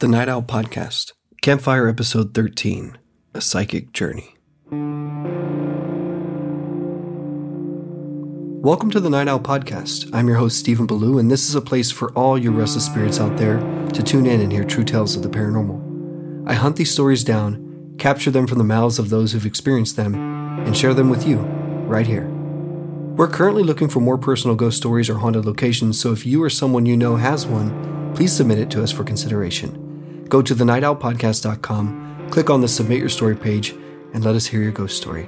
The Night Owl Podcast, Campfire Episode 13 A Psychic Journey. Welcome to the Night Owl Podcast. I'm your host, Stephen Ballou, and this is a place for all you restless spirits out there to tune in and hear true tales of the paranormal. I hunt these stories down, capture them from the mouths of those who've experienced them, and share them with you right here. We're currently looking for more personal ghost stories or haunted locations, so if you or someone you know has one, please submit it to us for consideration. Go to thenightowlpodcast.com, click on the Submit Your Story page, and let us hear your ghost story.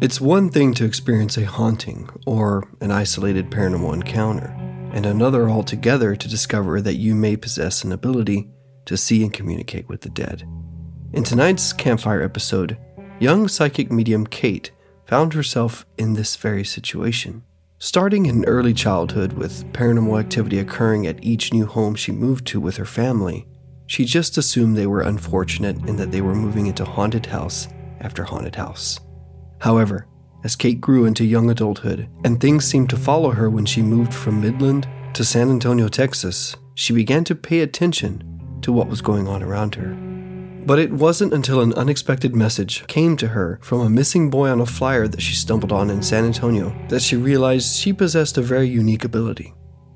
It's one thing to experience a haunting or an isolated paranormal encounter, and another altogether to discover that you may possess an ability to see and communicate with the dead. In tonight's campfire episode, young psychic medium Kate found herself in this very situation. Starting in early childhood with paranormal activity occurring at each new home she moved to with her family, she just assumed they were unfortunate and that they were moving into haunted house after haunted house. However, as Kate grew into young adulthood and things seemed to follow her when she moved from Midland to San Antonio, Texas, she began to pay attention to what was going on around her. But it wasn't until an unexpected message came to her from a missing boy on a flyer that she stumbled on in San Antonio that she realized she possessed a very unique ability.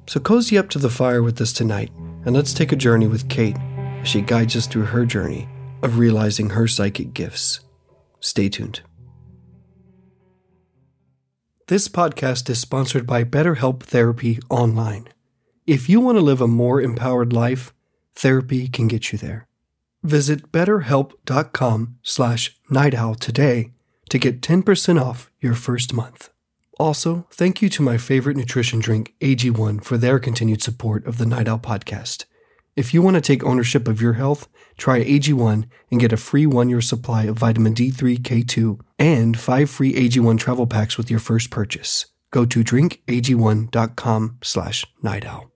So cozy up to the fire with us tonight, and let's take a journey with Kate as she guides us through her journey of realizing her psychic gifts. Stay tuned. This podcast is sponsored by BetterHelp Therapy Online. If you want to live a more empowered life, therapy can get you there. Visit betterhelp.com slash nightowl today to get 10% off your first month. Also, thank you to my favorite nutrition drink, AG1, for their continued support of the Night Owl podcast. If you want to take ownership of your health, try AG1 and get a free one-year supply of vitamin D3, K2, and five free AG1 travel packs with your first purchase. Go to drinkag1.com slash nightowl.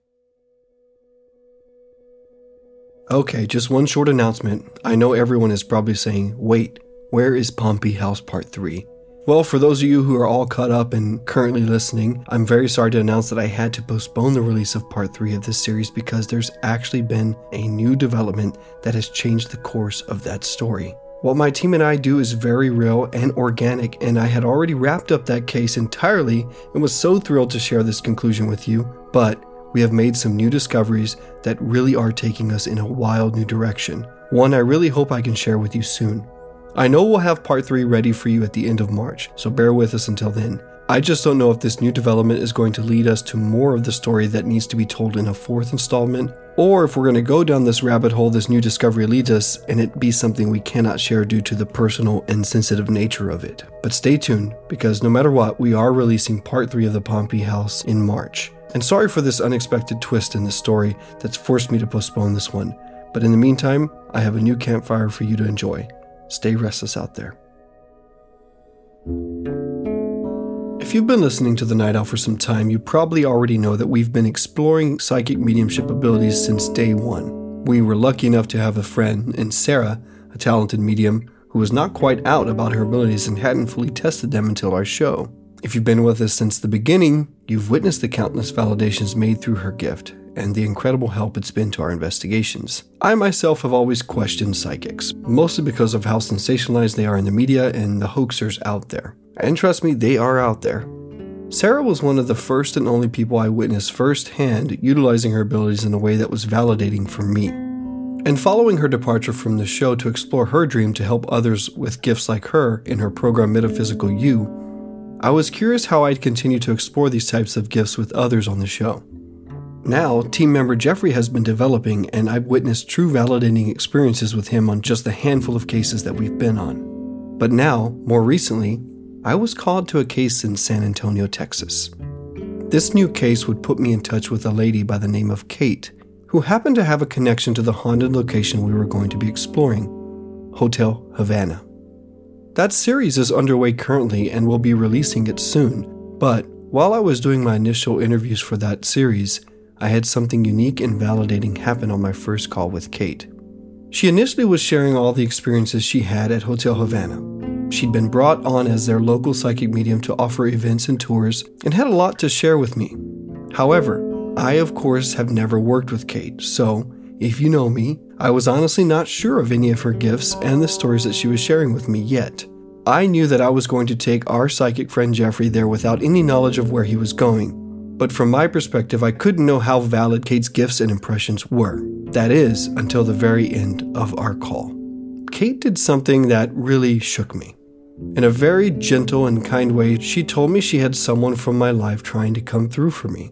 Okay, just one short announcement. I know everyone is probably saying, wait, where is Pompey House Part 3? Well, for those of you who are all caught up and currently listening, I'm very sorry to announce that I had to postpone the release of part 3 of this series because there's actually been a new development that has changed the course of that story. What my team and I do is very real and organic, and I had already wrapped up that case entirely and was so thrilled to share this conclusion with you, but we have made some new discoveries that really are taking us in a wild new direction. One I really hope I can share with you soon. I know we'll have part 3 ready for you at the end of March, so bear with us until then. I just don't know if this new development is going to lead us to more of the story that needs to be told in a fourth installment, or if we're going to go down this rabbit hole this new discovery leads us and it be something we cannot share due to the personal and sensitive nature of it. But stay tuned, because no matter what, we are releasing part 3 of the Pompey House in March. And sorry for this unexpected twist in the story that's forced me to postpone this one. But in the meantime, I have a new campfire for you to enjoy. Stay restless out there. If you've been listening to The Night Owl for some time, you probably already know that we've been exploring psychic mediumship abilities since day one. We were lucky enough to have a friend in Sarah, a talented medium, who was not quite out about her abilities and hadn't fully tested them until our show. If you've been with us since the beginning, you've witnessed the countless validations made through her gift and the incredible help it's been to our investigations. I myself have always questioned psychics, mostly because of how sensationalized they are in the media and the hoaxers out there. And trust me, they are out there. Sarah was one of the first and only people I witnessed firsthand utilizing her abilities in a way that was validating for me. And following her departure from the show to explore her dream to help others with gifts like her in her program Metaphysical You, I was curious how I'd continue to explore these types of gifts with others on the show. Now, team member Jeffrey has been developing, and I've witnessed true validating experiences with him on just the handful of cases that we've been on. But now, more recently, I was called to a case in San Antonio, Texas. This new case would put me in touch with a lady by the name of Kate, who happened to have a connection to the haunted location we were going to be exploring Hotel Havana. That series is underway currently and will be releasing it soon. But while I was doing my initial interviews for that series, I had something unique and validating happen on my first call with Kate. She initially was sharing all the experiences she had at Hotel Havana. She'd been brought on as their local psychic medium to offer events and tours and had a lot to share with me. However, I, of course, have never worked with Kate, so if you know me, I was honestly not sure of any of her gifts and the stories that she was sharing with me yet. I knew that I was going to take our psychic friend Jeffrey there without any knowledge of where he was going. But from my perspective, I couldn't know how valid Kate's gifts and impressions were. That is, until the very end of our call. Kate did something that really shook me. In a very gentle and kind way, she told me she had someone from my life trying to come through for me.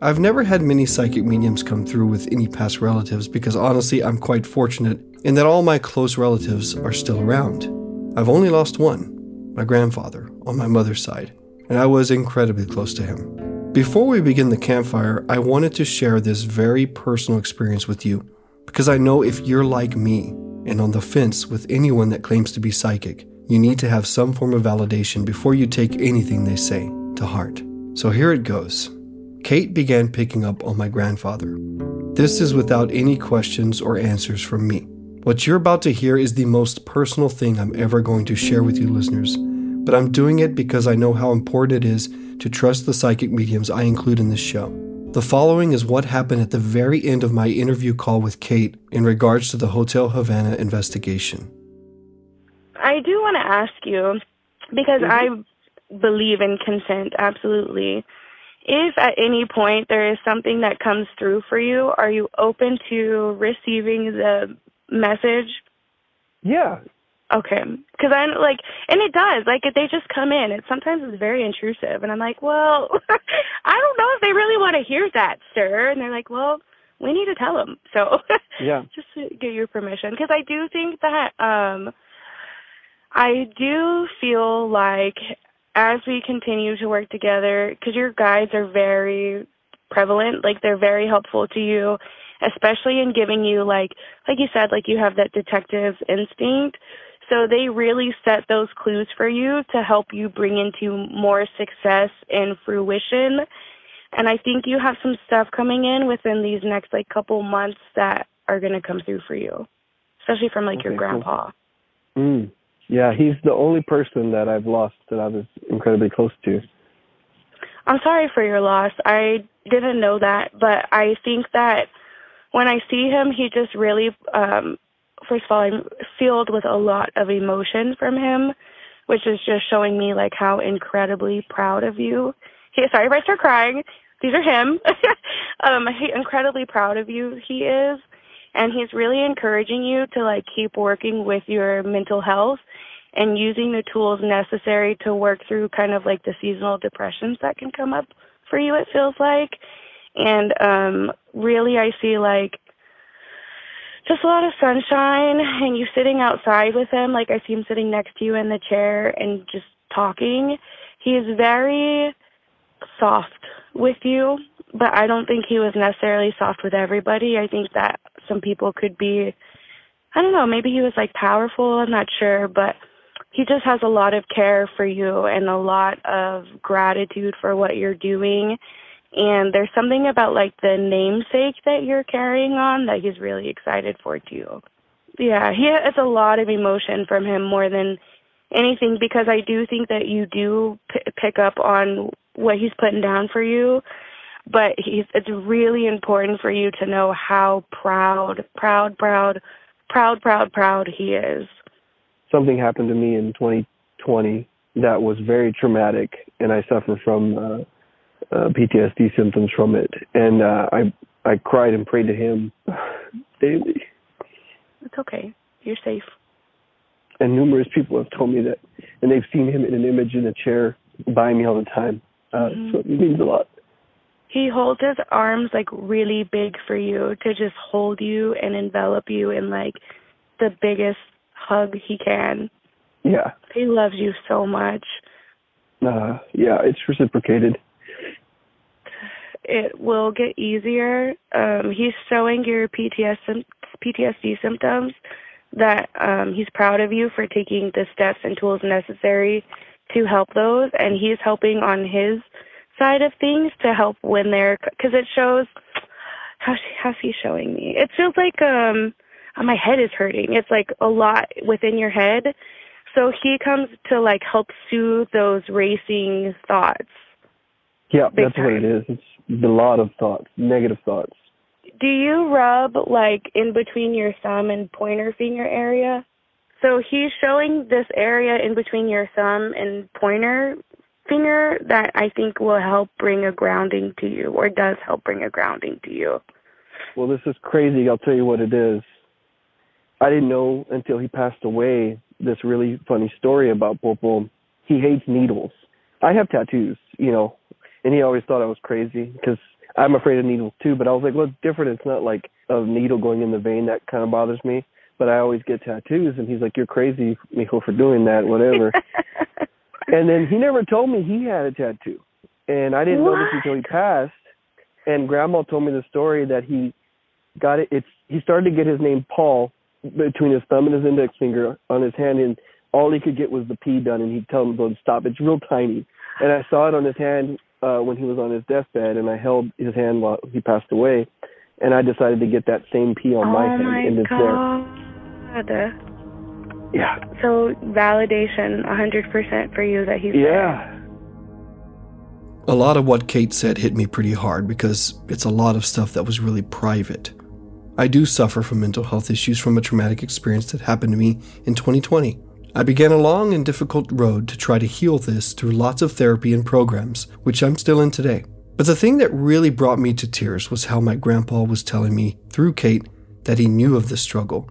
I've never had many psychic mediums come through with any past relatives because honestly, I'm quite fortunate in that all my close relatives are still around. I've only lost one, my grandfather, on my mother's side, and I was incredibly close to him. Before we begin the campfire, I wanted to share this very personal experience with you because I know if you're like me and on the fence with anyone that claims to be psychic, you need to have some form of validation before you take anything they say to heart. So here it goes. Kate began picking up on my grandfather. This is without any questions or answers from me. What you're about to hear is the most personal thing I'm ever going to share with you, listeners, but I'm doing it because I know how important it is to trust the psychic mediums I include in this show. The following is what happened at the very end of my interview call with Kate in regards to the Hotel Havana investigation. I do want to ask you because mm-hmm. I believe in consent, absolutely if at any point there is something that comes through for you, are you open to receiving the message? Yeah. Okay. Because I'm like, and it does. Like, if they just come in, it sometimes it's very intrusive, and I'm like, well, I don't know if they really want to hear that, sir. And they're like, well, we need to tell them. So yeah, just to get your permission, because I do think that um, I do feel like as we continue to work together, because your guides are very prevalent, like they're very helpful to you, especially in giving you like, like you said, like you have that detective instinct. So they really set those clues for you to help you bring into more success and fruition. And I think you have some stuff coming in within these next like couple months that are going to come through for you, especially from like okay, your grandpa. Cool. Mm. Yeah, he's the only person that I've lost that I was incredibly close to. I'm sorry for your loss. I didn't know that, but I think that when I see him, he just really, um, first of all, I'm filled with a lot of emotion from him, which is just showing me like how incredibly proud of you. He, sorry if I start crying. These are him. um, he incredibly proud of you. He is, and he's really encouraging you to like keep working with your mental health and using the tools necessary to work through kind of like the seasonal depressions that can come up for you it feels like and um really i see like just a lot of sunshine and you sitting outside with him. Like i see him sitting next to you in the chair and just talking. He is very soft with you but i don't think he was necessarily soft with everybody. I think that some people could be i don't know maybe he was like powerful i'm not sure but he just has a lot of care for you and a lot of gratitude for what you're doing. And there's something about like the namesake that you're carrying on that he's really excited for too. Yeah, he has a lot of emotion from him more than anything because I do think that you do p- pick up on what he's putting down for you. But he's, it's really important for you to know how proud, proud, proud, proud, proud, proud he is something happened to me in 2020 that was very traumatic, and I suffer from uh, uh, PTSD symptoms from it. And uh, I I cried and prayed to Him daily. It's okay. You're safe. And numerous people have told me that, and they've seen Him in an image in a chair by me all the time. Uh, mm-hmm. So it means a lot. He holds his arms like really big for you to just hold you and envelop you in like the biggest hug he can. Yeah. He loves you so much. Uh, yeah, it's reciprocated. It will get easier. Um, he's showing your PTS, PTSD symptoms that um, he's proud of you for taking the steps and tools necessary to help those, and he's helping on his side of things to help when they're because it shows. How's how's he showing me? It feels like um my head is hurting. It's like a lot within your head So he comes to like help soothe those racing thoughts. Yeah, Big that's what it is. It's a lot of thoughts, negative thoughts. Do you rub like in between your thumb and pointer finger area? So he's showing this area in between your thumb and pointer finger that I think will help bring a grounding to you or does help bring a grounding to you. Well, this is crazy. I'll tell you what it is. I didn't know until he passed away this really funny story about Popo. He hates needles. I have tattoos, you know, and he always thought I was crazy because I'm afraid of needles too. But I was like, well, it's different. It's not like a needle going in the vein that kind of bothers me. But I always get tattoos, and he's like, "You're crazy, Mijo, for doing that, whatever." and then he never told me he had a tattoo, and I didn't what? know this until he passed. And Grandma told me the story that he got it. It's he started to get his name Paul between his thumb and his index finger on his hand, and all he could get was the P done, and he'd tell him to stop. It's real tiny, and I saw it on his hand uh, when he was on his deathbed, and I held his hand while he passed away, and I decided to get that same P on oh my hand, my and it's god. there. Yeah, So validation 100% for you that he's there. yeah. A lot of what Kate said hit me pretty hard because it's a lot of stuff that was really private. I do suffer from mental health issues from a traumatic experience that happened to me in 2020. I began a long and difficult road to try to heal this through lots of therapy and programs, which I'm still in today. But the thing that really brought me to tears was how my grandpa was telling me, through Kate, that he knew of the struggle.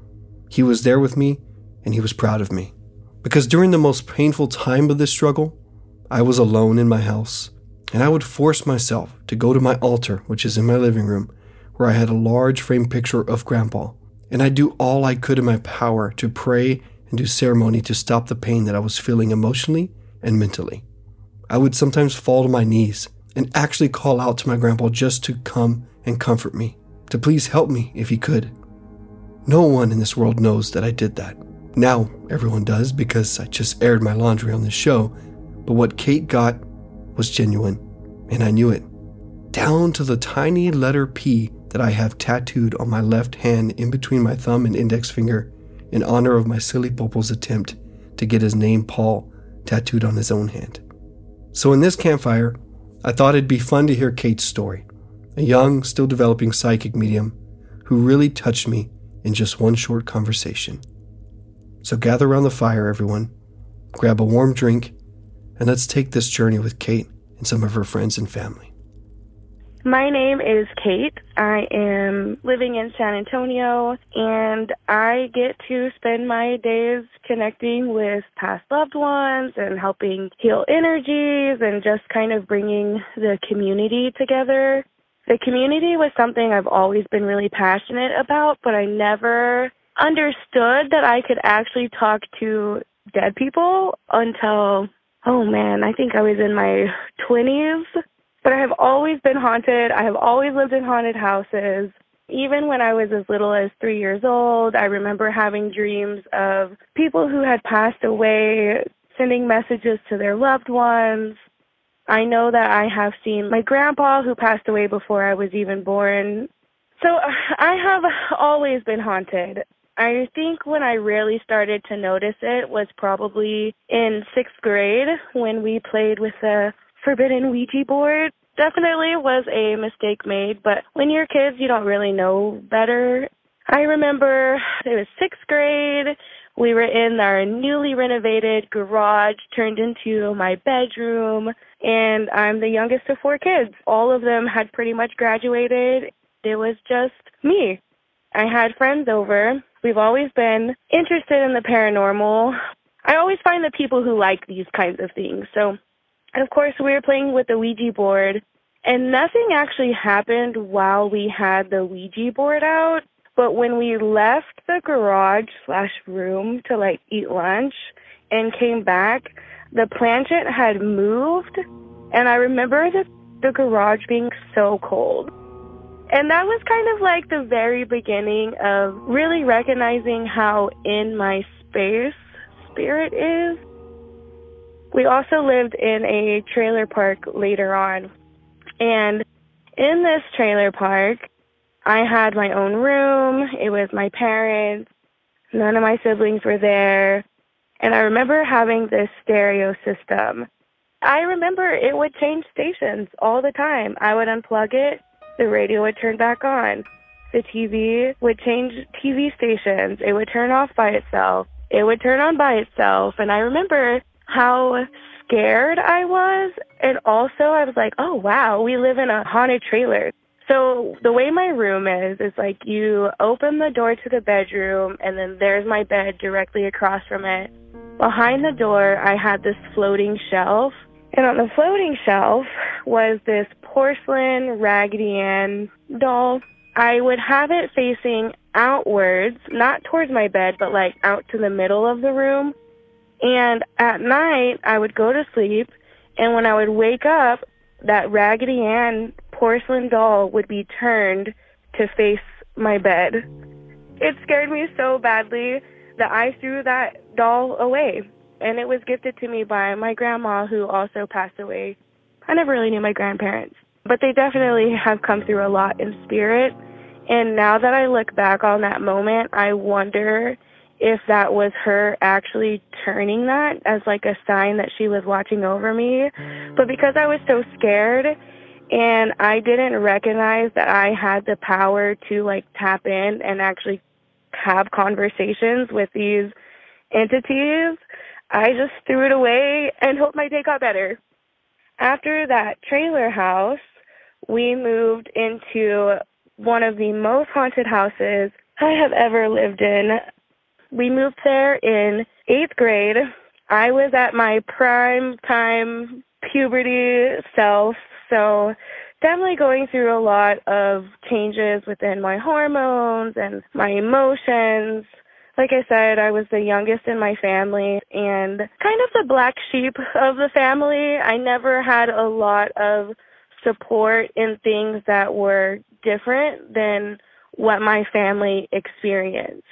He was there with me, and he was proud of me. Because during the most painful time of this struggle, I was alone in my house, and I would force myself to go to my altar, which is in my living room, where I had a large frame picture of Grandpa, and I'd do all I could in my power to pray and do ceremony to stop the pain that I was feeling emotionally and mentally. I would sometimes fall to my knees and actually call out to my grandpa just to come and comfort me, to please help me if he could. No one in this world knows that I did that. Now everyone does because I just aired my laundry on this show, but what Kate got was genuine, and I knew it. Down to the tiny letter P that I have tattooed on my left hand in between my thumb and index finger in honor of my silly Popo's attempt to get his name Paul tattooed on his own hand. So in this campfire, I thought it'd be fun to hear Kate's story, a young, still developing psychic medium who really touched me in just one short conversation. So gather around the fire, everyone, grab a warm drink, and let's take this journey with Kate and some of her friends and family. My name is Kate. I am living in San Antonio and I get to spend my days connecting with past loved ones and helping heal energies and just kind of bringing the community together. The community was something I've always been really passionate about, but I never understood that I could actually talk to dead people until, oh man, I think I was in my 20s. But I have always been haunted. I have always lived in haunted houses. Even when I was as little as three years old, I remember having dreams of people who had passed away sending messages to their loved ones. I know that I have seen my grandpa who passed away before I was even born. So I have always been haunted. I think when I really started to notice it was probably in sixth grade when we played with the forbidden Ouija board. Definitely was a mistake made, but when you're kids, you don't really know better. I remember it was sixth grade. We were in our newly renovated garage turned into my bedroom, and I'm the youngest of four kids. All of them had pretty much graduated. It was just me. I had friends over. We've always been interested in the paranormal. I always find the people who like these kinds of things. So and of course, we were playing with the Ouija board, and nothing actually happened while we had the Ouija board out. But when we left the garage slash room to like eat lunch and came back, the planchette had moved, and I remember the the garage being so cold. And that was kind of like the very beginning of really recognizing how in my space spirit is we also lived in a trailer park later on. And in this trailer park, I had my own room. It was my parents. None of my siblings were there. And I remember having this stereo system. I remember it would change stations all the time. I would unplug it, the radio would turn back on. The TV would change TV stations. It would turn off by itself. It would turn on by itself. And I remember how scared I was. And also, I was like, oh, wow, we live in a haunted trailer. So the way my room is is like you open the door to the bedroom and then there's my bed directly across from it. Behind the door I had this floating shelf and on the floating shelf was this porcelain Raggedy Ann doll. I would have it facing outwards, not towards my bed, but like out to the middle of the room. And at night I would go to sleep and when I would wake up, that Raggedy Ann porcelain doll would be turned to face my bed. It scared me so badly that I threw that doll away. And it was gifted to me by my grandma, who also passed away. I never really knew my grandparents, but they definitely have come through a lot in spirit. And now that I look back on that moment, I wonder if that was her actually turning that as like a sign that she was watching over me. Mm. But because I was so scared and I didn't recognize that I had the power to like tap in and actually have conversations with these entities, I just threw it away and hoped my day got better. After that trailer house, we moved into one of the most haunted houses I have ever lived in. We moved there in eighth grade. I was at my prime time puberty self, so definitely going through a lot of changes within my hormones and my emotions. Like I said, I was the youngest in my family and kind of the black sheep of the family. I never had a lot of support in things that were different than what my family experienced.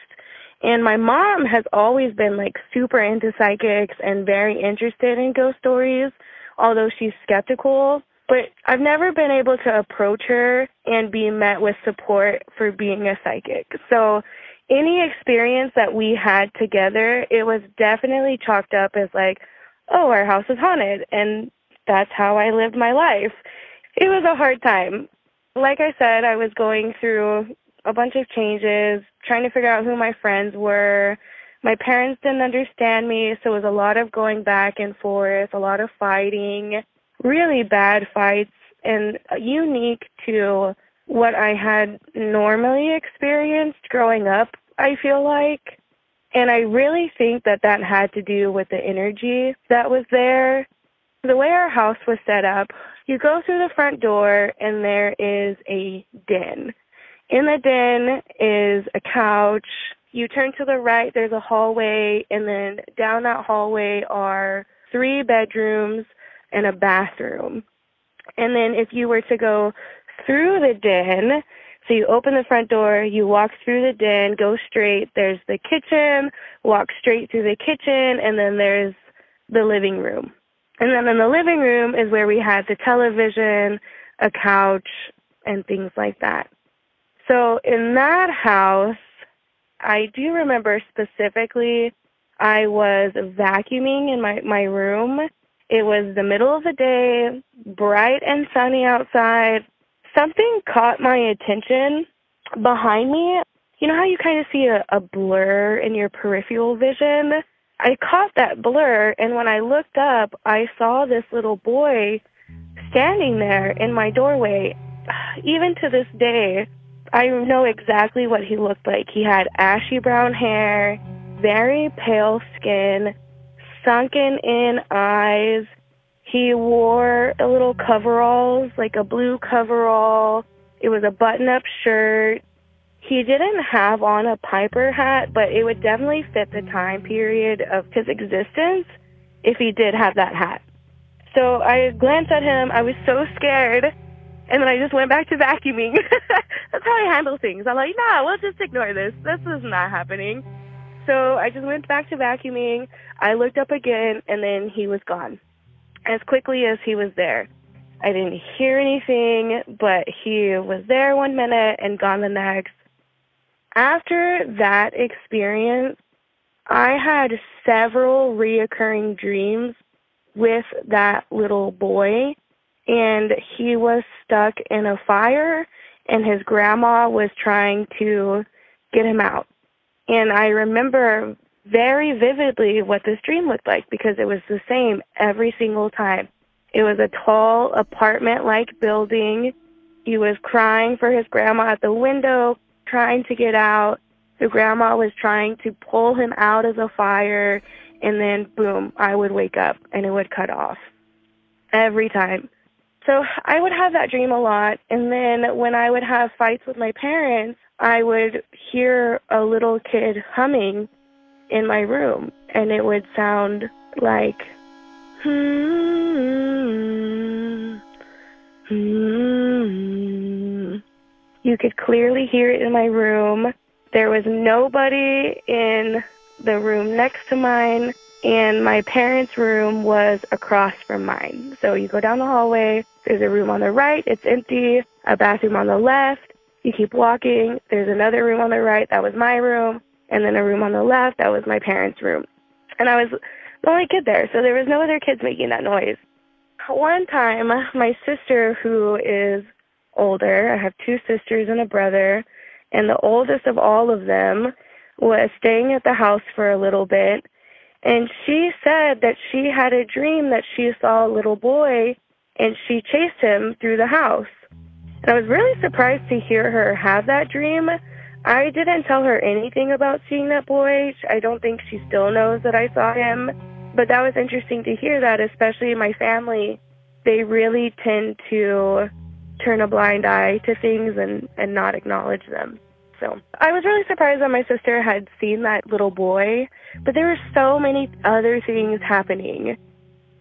And my mom has always been like super into psychics and very interested in ghost stories, although she's skeptical. But I've never been able to approach her and be met with support for being a psychic. So any experience that we had together, it was definitely chalked up as like, oh, our house is haunted. And that's how I lived my life. It was a hard time. Like I said, I was going through a bunch of changes, trying to figure out who my friends were. My parents didn't understand me, so it was a lot of going back and forth, a lot of fighting, really bad fights, and unique to what I had normally experienced growing up, I feel like. And I really think that that had to do with the energy that was there. The way our house was set up, you go through the front door and there is a den. In the den is a couch. You turn to the right, there's a hallway, and then down that hallway are three bedrooms and a bathroom. And then if you were to go through the den, so you open the front door, you walk through the den, go straight, there's the kitchen, walk straight through the kitchen, and then there's the living room. And then in the living room is where we had the television, a couch, and things like that. So in that house, I do remember specifically I was vacuuming in my, my room. It was the middle of the day, bright and sunny outside. Something caught my attention behind me. You know how you kind of see a, a blur in your peripheral vision? I caught that blur, and when I looked up, I saw this little boy standing there in my doorway. Even to this day, I know exactly what he looked like. He had ashy brown hair, very pale skin, sunken in eyes. He wore a little coveralls, like a blue coverall. It was a button up shirt. He didn't have on a Piper hat, but it would definitely fit the time period of his existence if he did have that hat. So I glanced at him. I was so scared and then I just went back to vacuuming. That's how I handle things. I'm like, nah, we'll just ignore this. This is not happening. So I just went back to vacuuming. I looked up again, and then he was gone as quickly as he was there. I didn't hear anything, but he was there one minute and gone the next. After that experience, I had several reoccurring dreams with that little boy, and he was stuck in a fire, and his grandma was trying to get him out. And I remember very vividly what this dream looked like because it was the same every single time. It was a tall apartment like building. He was crying for his grandma at the window, trying to get out. The grandma was trying to pull him out of the fire, and then boom, I would wake up and it would cut off every time. So I would have that dream a lot. And then when I would have fights with my parents, I would hear a little kid humming in my room, and it would sound like, hmm, hmm. You could clearly hear it in my room. There was nobody in the room next to mine, and my parents' room was across from mine. So you go down the hallway, there's a room on the right, it's empty, a bathroom on the left. You keep walking, there's another room on the right, that was my room and then a room on the left that was my parents' room. And I was the only kid there, so there was no other kids making that noise. One time, my sister, who is older, I have two sisters and a brother, and the oldest of all of them was staying at the house for a little bit, and she said that she had a dream that she saw a little boy and she chased him through the house. And I was really surprised to hear her have that dream I didn't tell her anything about seeing that boy. I don't think she still knows that I saw him. But that was interesting to hear that, especially my family. They really tend to turn a blind eye to things and, and not acknowledge them. So I was really surprised that my sister had seen that little boy, but there were so many other things happening.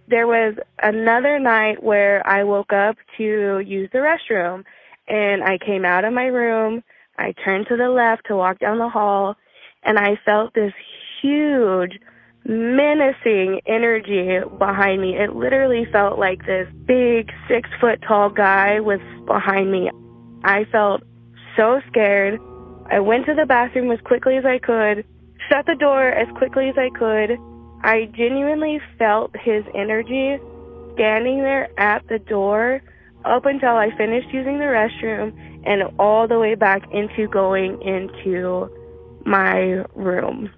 There was another night where I woke up to use the restroom and I came out of my room I turned to the left to walk down the hall, and I felt this huge, menacing energy behind me. It literally felt like this big, six foot tall guy was behind me. I felt so scared. I went to the bathroom as quickly as I could, shut the door as quickly as I could. I genuinely felt his energy standing there at the door up until I finished using the restroom and all the way back into going into my room.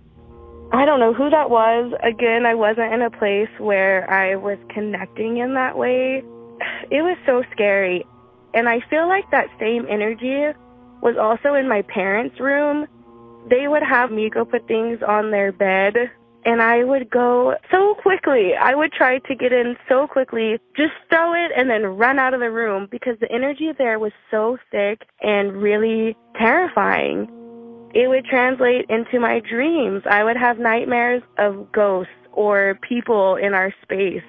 I don't know who that was. Again, I wasn't in a place where I was connecting in that way. It was so scary. And I feel like that same energy was also in my parents' room. They would have me go put things on their bed and I would go so quickly. I would try to get in so quickly, just throw it and then run out of the room because the energy there was so thick and really terrifying. It would translate into my dreams. I would have nightmares of ghosts or people in our space.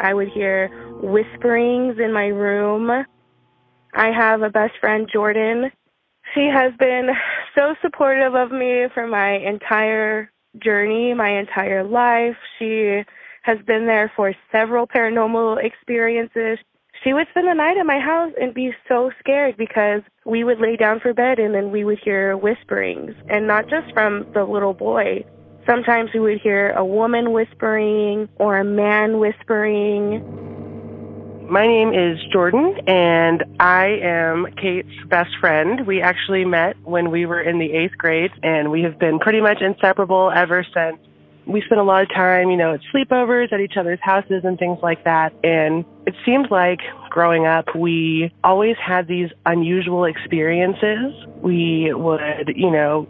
I would hear whisperings in my room. I have a best friend, Jordan. She has been so supportive of me for my entire journey my entire life. She has been there for several paranormal experiences. She would spend the night at my house and be so scared because we would lay down for bed and then we would hear whisperings, and not just from the little boy. Sometimes we would hear a woman whispering or a man whispering. My name is Jordan, and I am Kate's best friend. We actually met when we were in the eighth grade, and we have been pretty much inseparable ever since. We spent a lot of time, you know, at sleepovers at each other's houses and things like that. And it seemed like growing up, we always had these unusual experiences. We would, you know,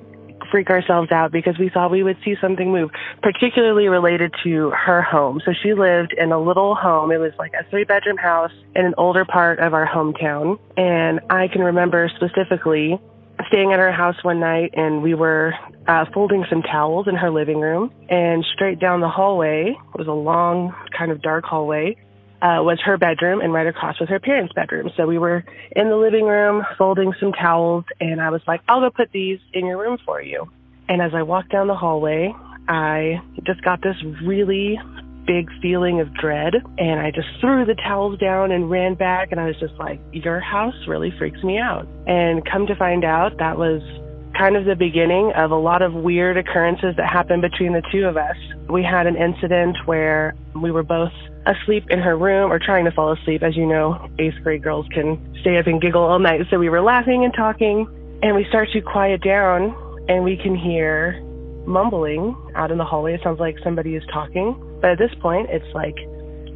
freak ourselves out because we thought we would see something move, particularly related to her home. So she lived in a little home. It was like a three bedroom house in an older part of our hometown. And I can remember specifically staying at her house one night and we were uh, folding some towels in her living room and straight down the hallway was a long kind of dark hallway uh, was her bedroom, and right across was her parents' bedroom. So we were in the living room folding some towels, and I was like, I'll go put these in your room for you. And as I walked down the hallway, I just got this really big feeling of dread, and I just threw the towels down and ran back, and I was just like, Your house really freaks me out. And come to find out, that was kind of the beginning of a lot of weird occurrences that happened between the two of us. We had an incident where we were both asleep in her room or trying to fall asleep. As you know, eighth grade girls can stay up and giggle all night. So we were laughing and talking, and we start to quiet down, and we can hear mumbling out in the hallway. It sounds like somebody is talking. But at this point, it's like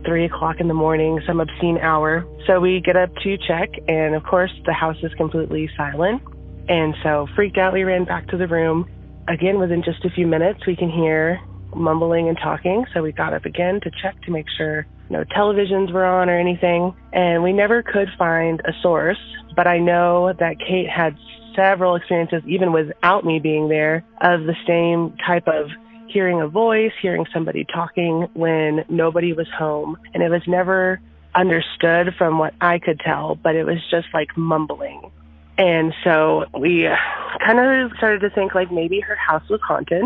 three o'clock in the morning, some obscene hour. So we get up to check, and of course, the house is completely silent. And so, freaked out, we ran back to the room. Again, within just a few minutes, we can hear mumbling and talking. So we got up again to check to make sure no televisions were on or anything. And we never could find a source, but I know that Kate had several experiences, even without me being there, of the same type of hearing a voice, hearing somebody talking when nobody was home. And it was never understood from what I could tell, but it was just like mumbling. And so we uh, kind of started to think like maybe her house was haunted.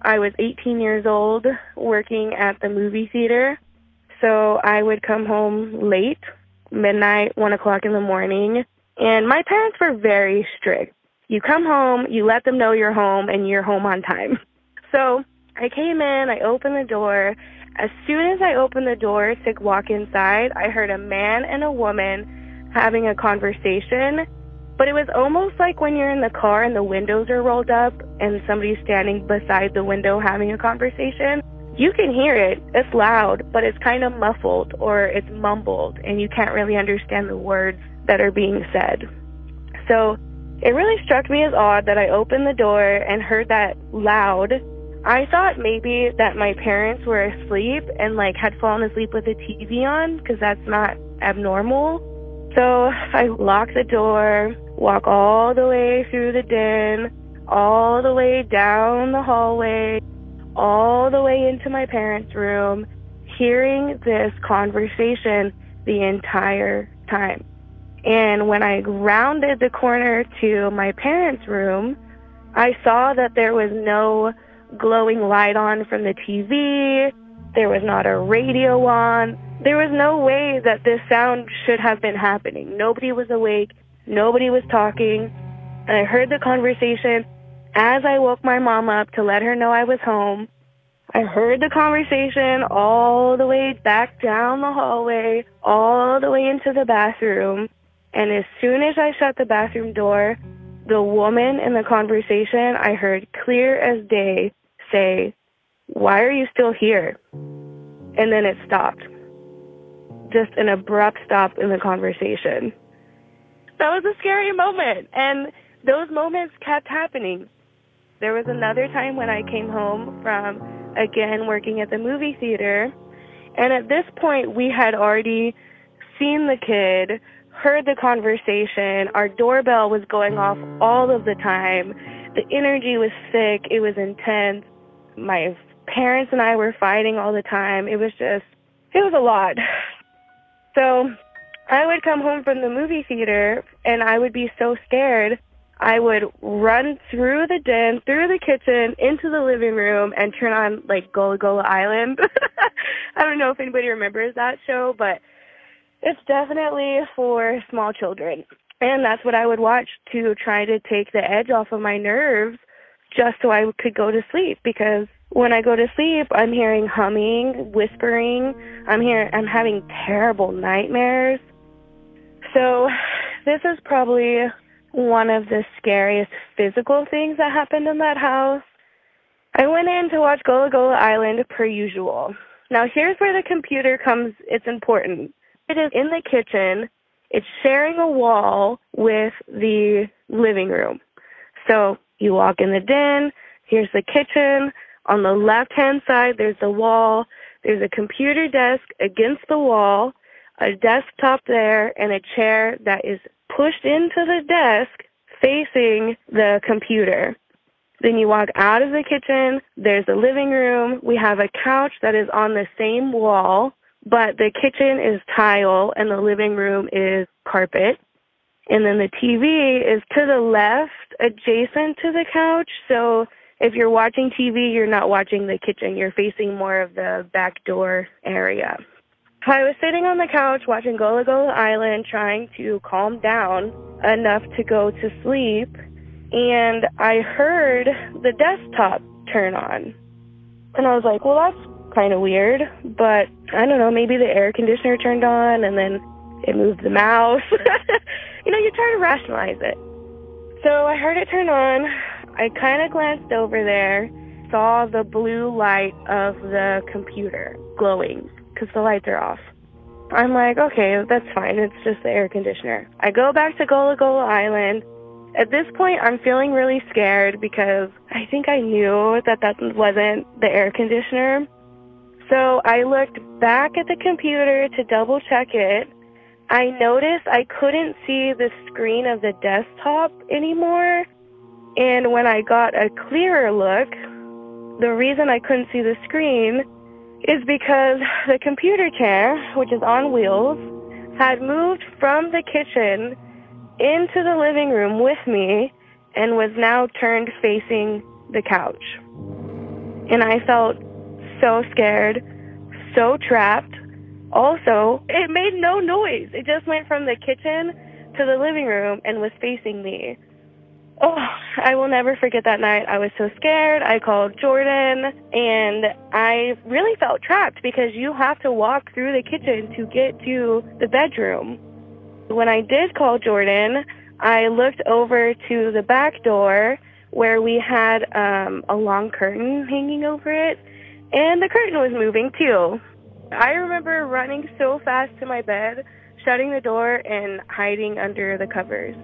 I was 18 years old working at the movie theater. So I would come home late, midnight, one o'clock in the morning. And my parents were very strict. You come home, you let them know you're home, and you're home on time. So I came in, I opened the door. As soon as I opened the door to walk inside, I heard a man and a woman having a conversation but it was almost like when you're in the car and the windows are rolled up and somebody's standing beside the window having a conversation. You can hear it. It's loud, but it's kind of muffled or it's mumbled and you can't really understand the words that are being said. So it really struck me as odd that I opened the door and heard that loud. I thought maybe that my parents were asleep and like had fallen asleep with the TV on because that's not abnormal. So I locked the door, walk all the way through the den, all the way down the hallway, all the way into my parents' room, hearing this conversation the entire time. And when I rounded the corner to my parents' room, I saw that there was no glowing light on from the TV. There was not a radio on. There was no way that this sound should have been happening. Nobody was awake. Nobody was talking. And I heard the conversation as I woke my mom up to let her know I was home. I heard the conversation all the way back down the hallway, all the way into the bathroom. And as soon as I shut the bathroom door, the woman in the conversation I heard clear as day say, Why are you still here? And then it stopped. Just an abrupt stop in the conversation that was a scary moment. And those moments kept happening. There was another time when I came home from, again, working at the movie theater. And at this point, we had already seen the kid, heard the conversation. Our doorbell was going off all of the time. The energy was thick, it was intense. My parents and I were fighting all the time. It was just, it was a lot. So I would come home from the movie theater and I would be so scared. I would run through the den, through the kitchen, into the living room, and turn on like Gullah Gullah Island. I don't know if anybody remembers that show, but it's definitely for small children. And that's what I would watch to try to take the edge off of my nerves just so I could go to sleep because when I go to sleep, I'm hearing humming, whispering. I'm hearing I'm having terrible nightmares. So, this is probably one of the scariest physical things that happened in that house. I went in to watch Gullah Gullah Island per usual. Now, here's where the computer comes, it's important. It is in the kitchen, it's sharing a wall with the living room. So, you walk in the den, here's the kitchen. On the left hand side, there's the wall. There's a computer desk against the wall a desktop there, and a chair that is pushed into the desk facing the computer. Then you walk out of the kitchen, there's a living room. We have a couch that is on the same wall, but the kitchen is tile and the living room is carpet. And then the TV is to the left, adjacent to the couch. So if you're watching TV, you're not watching the kitchen. You're facing more of the back door area. I was sitting on the couch watching Gullah Gullah Island trying to calm down enough to go to sleep. and I heard the desktop turn on. And I was like, well, that's kind of weird, but I don't know, maybe the air conditioner turned on and then it moved the mouse. you know, you try to rationalize it. So I heard it turn on. I kind of glanced over there, saw the blue light of the computer glowing because the lights are off. I'm like, okay, that's fine. It's just the air conditioner. I go back to Gullah Gullah Island. At this point, I'm feeling really scared because I think I knew that that wasn't the air conditioner. So I looked back at the computer to double check it. I noticed I couldn't see the screen of the desktop anymore. And when I got a clearer look, the reason I couldn't see the screen is because the computer chair, which is on wheels, had moved from the kitchen into the living room with me and was now turned facing the couch. And I felt so scared, so trapped. Also, it made no noise. It just went from the kitchen to the living room and was facing me. Oh, I will never forget that night. I was so scared. I called Jordan and I really felt trapped because you have to walk through the kitchen to get to the bedroom. When I did call Jordan, I looked over to the back door where we had um, a long curtain hanging over it, and the curtain was moving too. I remember running so fast to my bed, shutting the door, and hiding under the covers.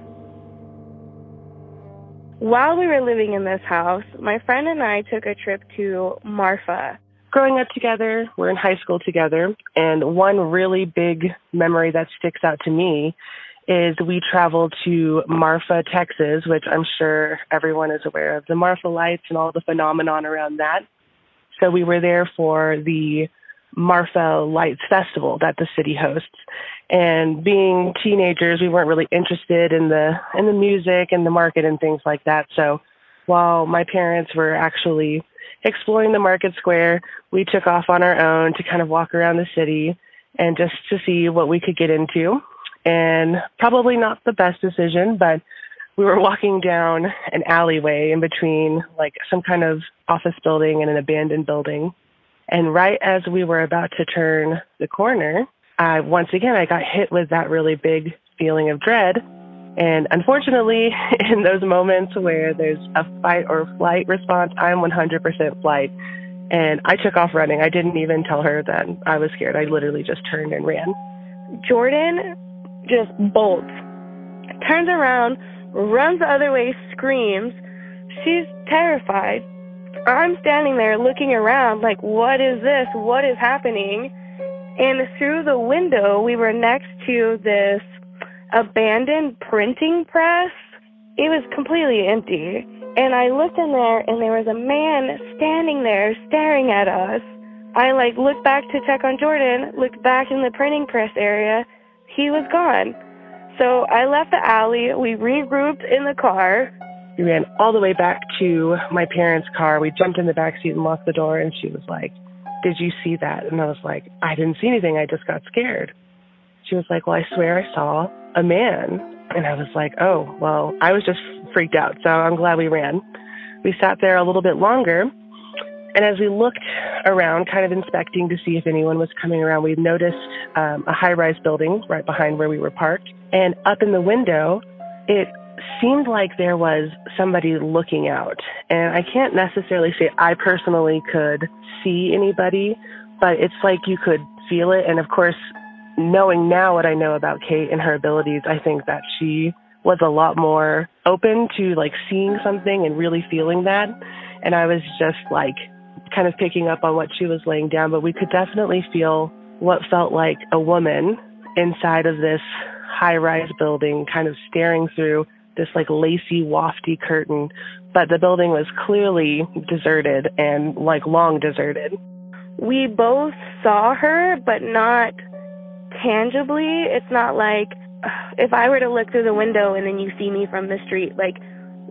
While we were living in this house, my friend and I took a trip to Marfa. Growing up together, we're in high school together, and one really big memory that sticks out to me is we traveled to Marfa, Texas, which I'm sure everyone is aware of the Marfa lights and all the phenomenon around that. So we were there for the Marfa Lights Festival that the city hosts. And being teenagers, we weren't really interested in the in the music and the market and things like that. So while my parents were actually exploring the market square, we took off on our own to kind of walk around the city and just to see what we could get into. And probably not the best decision, but we were walking down an alleyway in between like some kind of office building and an abandoned building. And right as we were about to turn the corner, I once again I got hit with that really big feeling of dread. And unfortunately, in those moments where there's a fight or flight response, I'm 100% flight. And I took off running. I didn't even tell her that I was scared. I literally just turned and ran. Jordan just bolts, turns around, runs the other way, screams. She's terrified. I'm standing there looking around like, what is this? What is happening? And through the window, we were next to this abandoned printing press. It was completely empty. And I looked in there and there was a man standing there staring at us. I like looked back to check on Jordan, looked back in the printing press area. He was gone. So I left the alley. We regrouped in the car. We ran all the way back to my parents' car. We jumped in the back seat and locked the door. And she was like, Did you see that? And I was like, I didn't see anything. I just got scared. She was like, Well, I swear I saw a man. And I was like, Oh, well, I was just freaked out. So I'm glad we ran. We sat there a little bit longer. And as we looked around, kind of inspecting to see if anyone was coming around, we noticed um, a high rise building right behind where we were parked. And up in the window, it seemed like there was somebody looking out. And I can't necessarily say I personally could see anybody, but it's like you could feel it. And of course, knowing now what I know about Kate and her abilities, I think that she was a lot more open to like seeing something and really feeling that. And I was just like kind of picking up on what she was laying down, but we could definitely feel what felt like a woman inside of this high rise building, kind of staring through this like lacy, wafty curtain. But the building was clearly deserted and like long deserted. We both saw her, but not tangibly. It's not like if I were to look through the window and then you see me from the street, like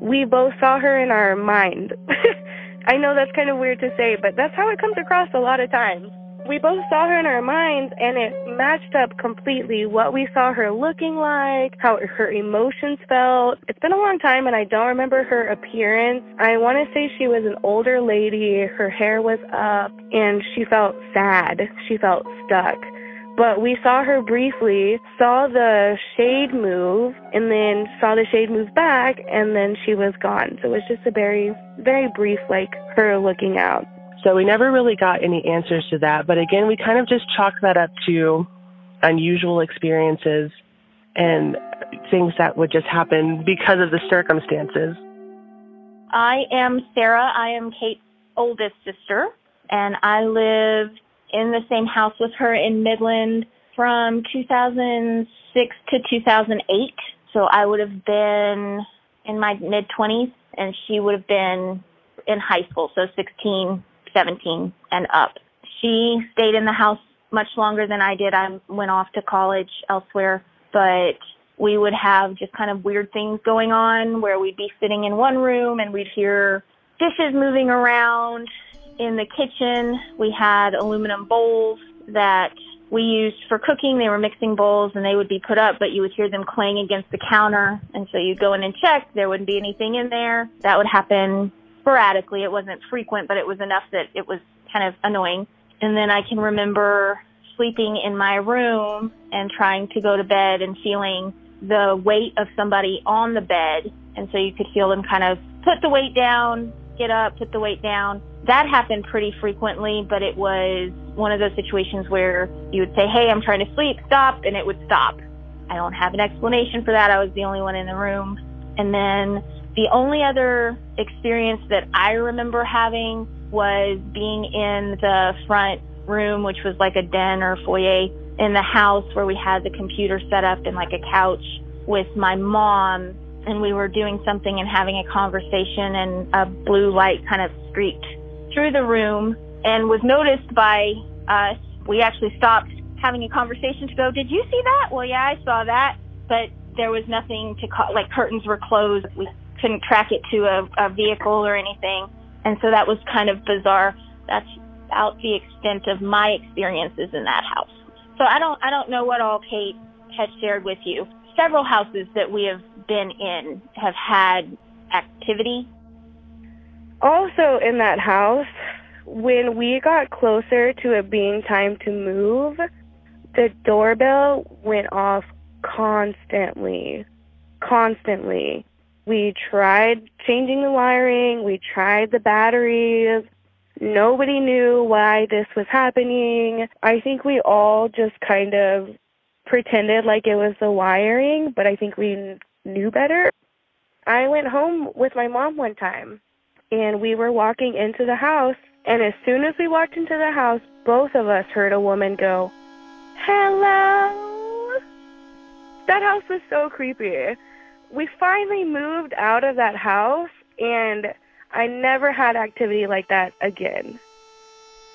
we both saw her in our mind. I know that's kind of weird to say, but that's how it comes across a lot of times. We both saw her in our minds and it matched up completely what we saw her looking like, how her emotions felt. It's been a long time and I don't remember her appearance. I want to say she was an older lady, her hair was up, and she felt sad. She felt stuck. But we saw her briefly, saw the shade move, and then saw the shade move back, and then she was gone. So it was just a very, very brief, like her looking out. So we never really got any answers to that. But again, we kind of just chalk that up to unusual experiences and things that would just happen because of the circumstances. I am Sarah. I am Kate's oldest sister, and I lived in the same house with her in Midland from 2006 to 2008. So I would have been in my mid 20s, and she would have been in high school, so 16, 17 and up. She stayed in the house much longer than I did. I went off to college elsewhere, but we would have just kind of weird things going on where we'd be sitting in one room and we'd hear dishes moving around in the kitchen. We had aluminum bowls that we used for cooking. They were mixing bowls and they would be put up, but you would hear them clang against the counter. And so you'd go in and check. There wouldn't be anything in there. That would happen sporadically. It wasn't frequent, but it was enough that it was kind of annoying. And then I can remember sleeping in my room and trying to go to bed and feeling the weight of somebody on the bed. And so you could feel them kind of put the weight down, get up, put the weight down. That happened pretty frequently, but it was one of those situations where you would say, Hey, I'm trying to sleep, stop, and it would stop. I don't have an explanation for that. I was the only one in the room. And then the only other experience that I remember having was being in the front room, which was like a den or foyer in the house where we had the computer set up and like a couch with my mom and we were doing something and having a conversation and a blue light kind of streaked through the room and was noticed by us. We actually stopped having a conversation to go, did you see that? Well, yeah, I saw that, but there was nothing to call, like curtains were closed. We couldn't track it to a, a vehicle or anything. And so that was kind of bizarre. That's about the extent of my experiences in that house. So I don't I don't know what all Kate has shared with you. Several houses that we have been in have had activity. Also in that house, when we got closer to it being time to move, the doorbell went off constantly. Constantly. We tried changing the wiring, we tried the batteries. Nobody knew why this was happening. I think we all just kind of pretended like it was the wiring, but I think we knew better. I went home with my mom one time and we were walking into the house and as soon as we walked into the house, both of us heard a woman go, "Hello." That house was so creepy we finally moved out of that house and I never had activity like that again.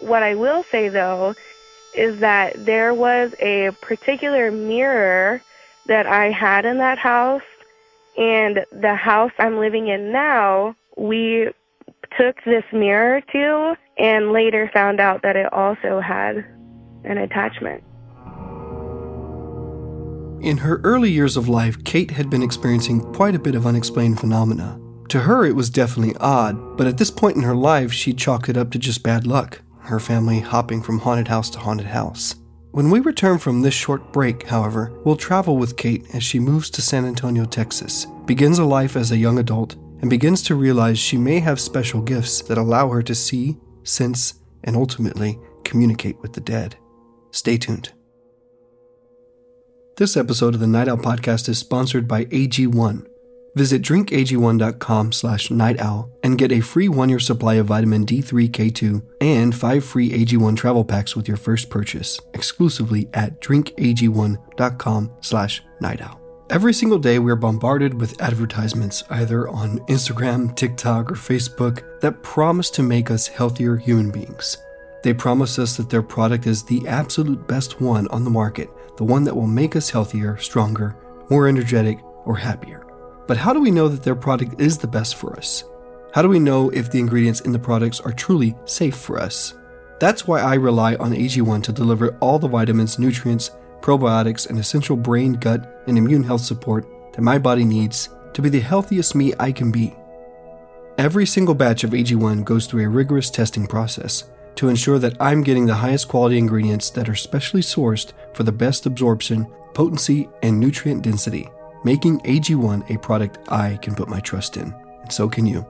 What I will say though is that there was a particular mirror that I had in that house and the house I'm living in now, we took this mirror to and later found out that it also had an attachment. In her early years of life, Kate had been experiencing quite a bit of unexplained phenomena. To her, it was definitely odd, but at this point in her life, she chalked it up to just bad luck, her family hopping from haunted house to haunted house. When we return from this short break, however, we'll travel with Kate as she moves to San Antonio, Texas, begins a life as a young adult, and begins to realize she may have special gifts that allow her to see, sense, and ultimately communicate with the dead. Stay tuned. This episode of the Night Owl Podcast is sponsored by AG1. Visit drinkag1.com slash nightowl and get a free one-year supply of vitamin D3K2 and five free AG1 travel packs with your first purchase, exclusively at drinkag1.com slash nightowl. Every single day, we are bombarded with advertisements, either on Instagram, TikTok, or Facebook, that promise to make us healthier human beings. They promise us that their product is the absolute best one on the market, the one that will make us healthier, stronger, more energetic, or happier. But how do we know that their product is the best for us? How do we know if the ingredients in the products are truly safe for us? That's why I rely on AG1 to deliver all the vitamins, nutrients, probiotics, and essential brain, gut, and immune health support that my body needs to be the healthiest me I can be. Every single batch of AG1 goes through a rigorous testing process to ensure that I'm getting the highest quality ingredients that are specially sourced for the best absorption, potency, and nutrient density, making AG1 a product I can put my trust in. And so can you.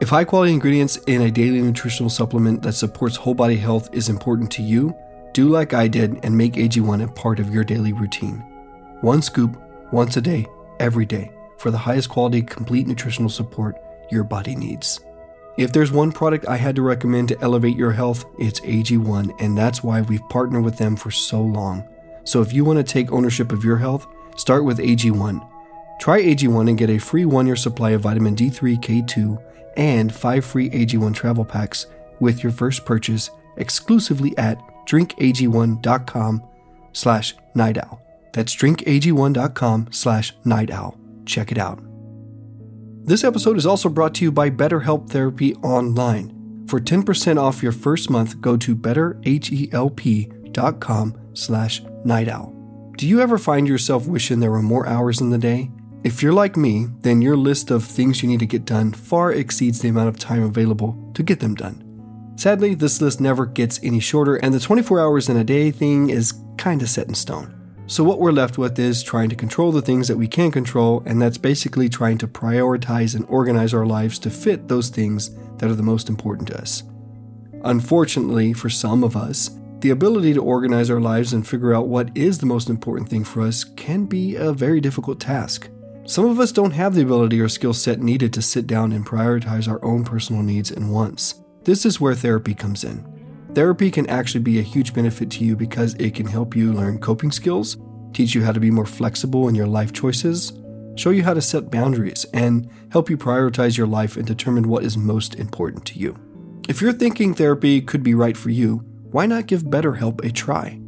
If high quality ingredients in a daily nutritional supplement that supports whole body health is important to you, do like I did and make AG1 a part of your daily routine. One scoop, once a day, every day, for the highest quality complete nutritional support your body needs. If there's one product I had to recommend to elevate your health, it's AG1, and that's why we've partnered with them for so long. So if you want to take ownership of your health, start with AG1. Try AG1 and get a free one year supply of vitamin D3, K2, and five free AG1 travel packs with your first purchase exclusively at drinkag1.com slash nightowl. That's drinkag1.com slash nightowl. Check it out. This episode is also brought to you by BetterHelp Therapy Online. For 10% off your first month, go to betterhelp.com slash nightowl. Do you ever find yourself wishing there were more hours in the day? If you're like me, then your list of things you need to get done far exceeds the amount of time available to get them done. Sadly, this list never gets any shorter, and the 24 hours in a day thing is kinda set in stone. So, what we're left with is trying to control the things that we can control, and that's basically trying to prioritize and organize our lives to fit those things that are the most important to us. Unfortunately, for some of us, the ability to organize our lives and figure out what is the most important thing for us can be a very difficult task. Some of us don't have the ability or skill set needed to sit down and prioritize our own personal needs and wants. This is where therapy comes in. Therapy can actually be a huge benefit to you because it can help you learn coping skills, teach you how to be more flexible in your life choices, show you how to set boundaries, and help you prioritize your life and determine what is most important to you. If you're thinking therapy could be right for you, why not give BetterHelp a try?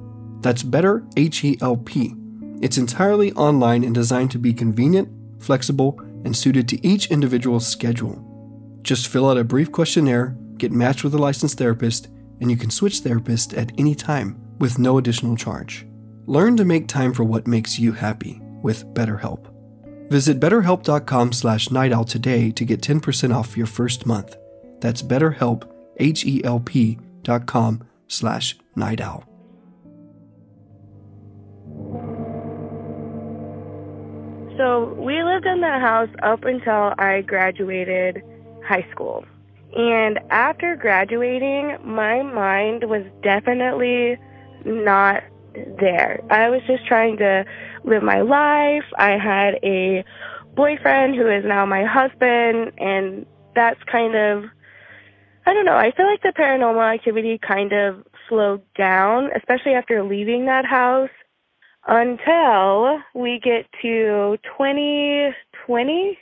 That's Better H E L P. It's entirely online and designed to be convenient, flexible, and suited to each individual's schedule. Just fill out a brief questionnaire, get matched with a licensed therapist, and you can switch therapists at any time with no additional charge. Learn to make time for what makes you happy with BetterHelp. Visit betterhelp.com slash nightowl today to get 10% off your first month. That's betterhelp, H-E-L-P dot com slash nightowl. So we lived in that house up until I graduated high school. And after graduating, my mind was definitely not there. I was just trying to live my life. I had a boyfriend who is now my husband, and that's kind of, I don't know, I feel like the paranormal activity kind of slowed down, especially after leaving that house, until we get to 2020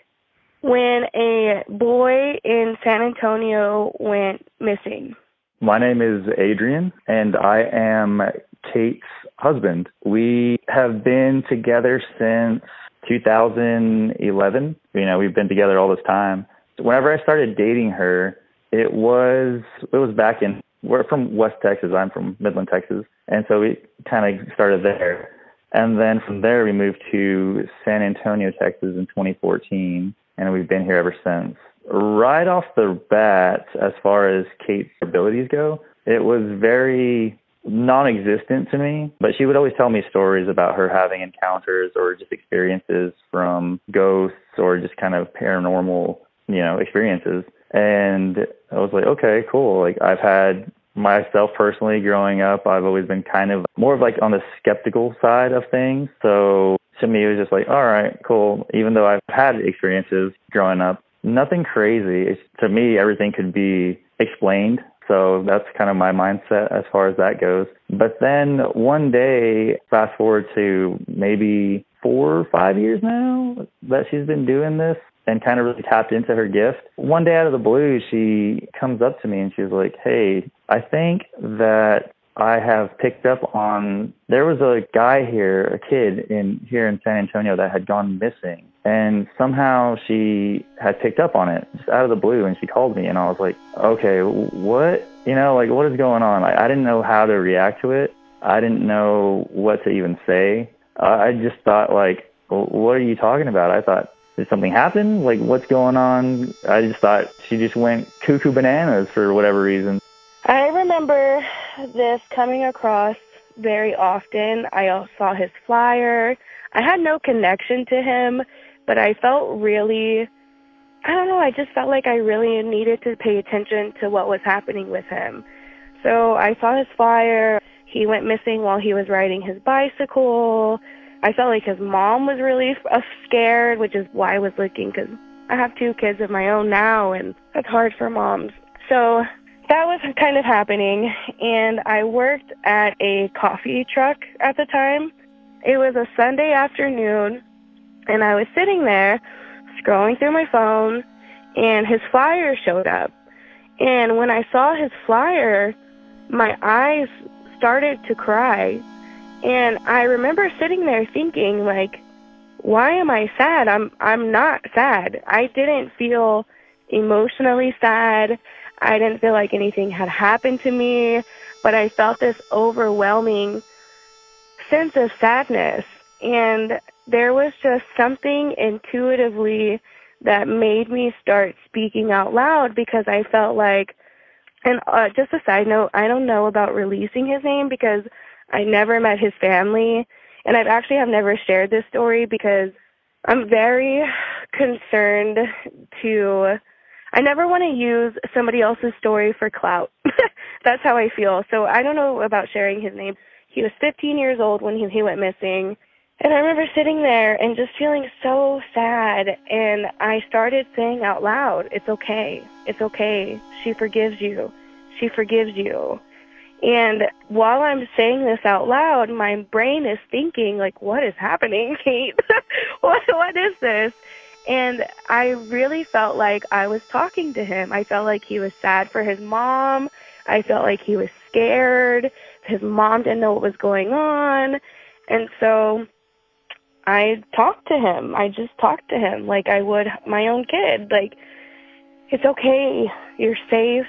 when a boy in San Antonio went missing. My name is Adrian, and I am Kate's husband. We have been together since 2011. You know, we've been together all this time. Whenever I started dating her, it was it was back in we're from West Texas. I'm from Midland, Texas, and so we kind of started there. And then from there, we moved to San Antonio, Texas in 2014 and we've been here ever since. Right off the bat, as far as Kate's abilities go, it was very non-existent to me, but she would always tell me stories about her having encounters or just experiences from ghosts or just kind of paranormal, you know, experiences. And I was like, okay, cool. Like I've had myself personally growing up, I've always been kind of more of like on the skeptical side of things. So to me, it was just like, all right, cool. Even though I've had experiences growing up, nothing crazy. It's, to me, everything could be explained. So that's kind of my mindset as far as that goes. But then one day, fast forward to maybe four or five years now that she's been doing this and kind of really tapped into her gift. One day out of the blue, she comes up to me and she's like, Hey, I think that I have picked up on there was a guy here, a kid in here in San Antonio that had gone missing. And somehow she had picked up on it just out of the blue and she called me and I was like, "Okay, what you know, like what is going on? I, I didn't know how to react to it. I didn't know what to even say. I just thought like, what are you talking about? I thought, did something happen? Like, what's going on? I just thought she just went cuckoo bananas for whatever reason. I remember this coming across very often. I saw his flyer. I had no connection to him, but I felt really, I don't know, I just felt like I really needed to pay attention to what was happening with him. So I saw his flyer. He went missing while he was riding his bicycle. I felt like his mom was really uh, scared, which is why I was looking because I have two kids of my own now, and that's hard for moms. So that was kind of happening, and I worked at a coffee truck at the time. It was a Sunday afternoon, and I was sitting there scrolling through my phone, and his flyer showed up. And when I saw his flyer, my eyes started to cry. And I remember sitting there thinking like why am I sad? I'm I'm not sad. I didn't feel emotionally sad. I didn't feel like anything had happened to me, but I felt this overwhelming sense of sadness. And there was just something intuitively that made me start speaking out loud because I felt like, and uh, just a side note, I don't know about releasing his name because I never met his family. And I've actually have never shared this story because I'm very concerned to I never want to use somebody else's story for clout. That's how I feel. So I don't know about sharing his name. He was 15 years old when he, he went missing. And I remember sitting there and just feeling so sad. And I started saying out loud, It's okay. It's okay. She forgives you. She forgives you. And while I'm saying this out loud, my brain is thinking, like, what is happening, Kate? what, what is this? And I really felt like I was talking to him. I felt like he was sad for his mom. I felt like he was scared. His mom didn't know what was going on. And so I talked to him. I just talked to him like I would my own kid. Like, it's okay. You're safe.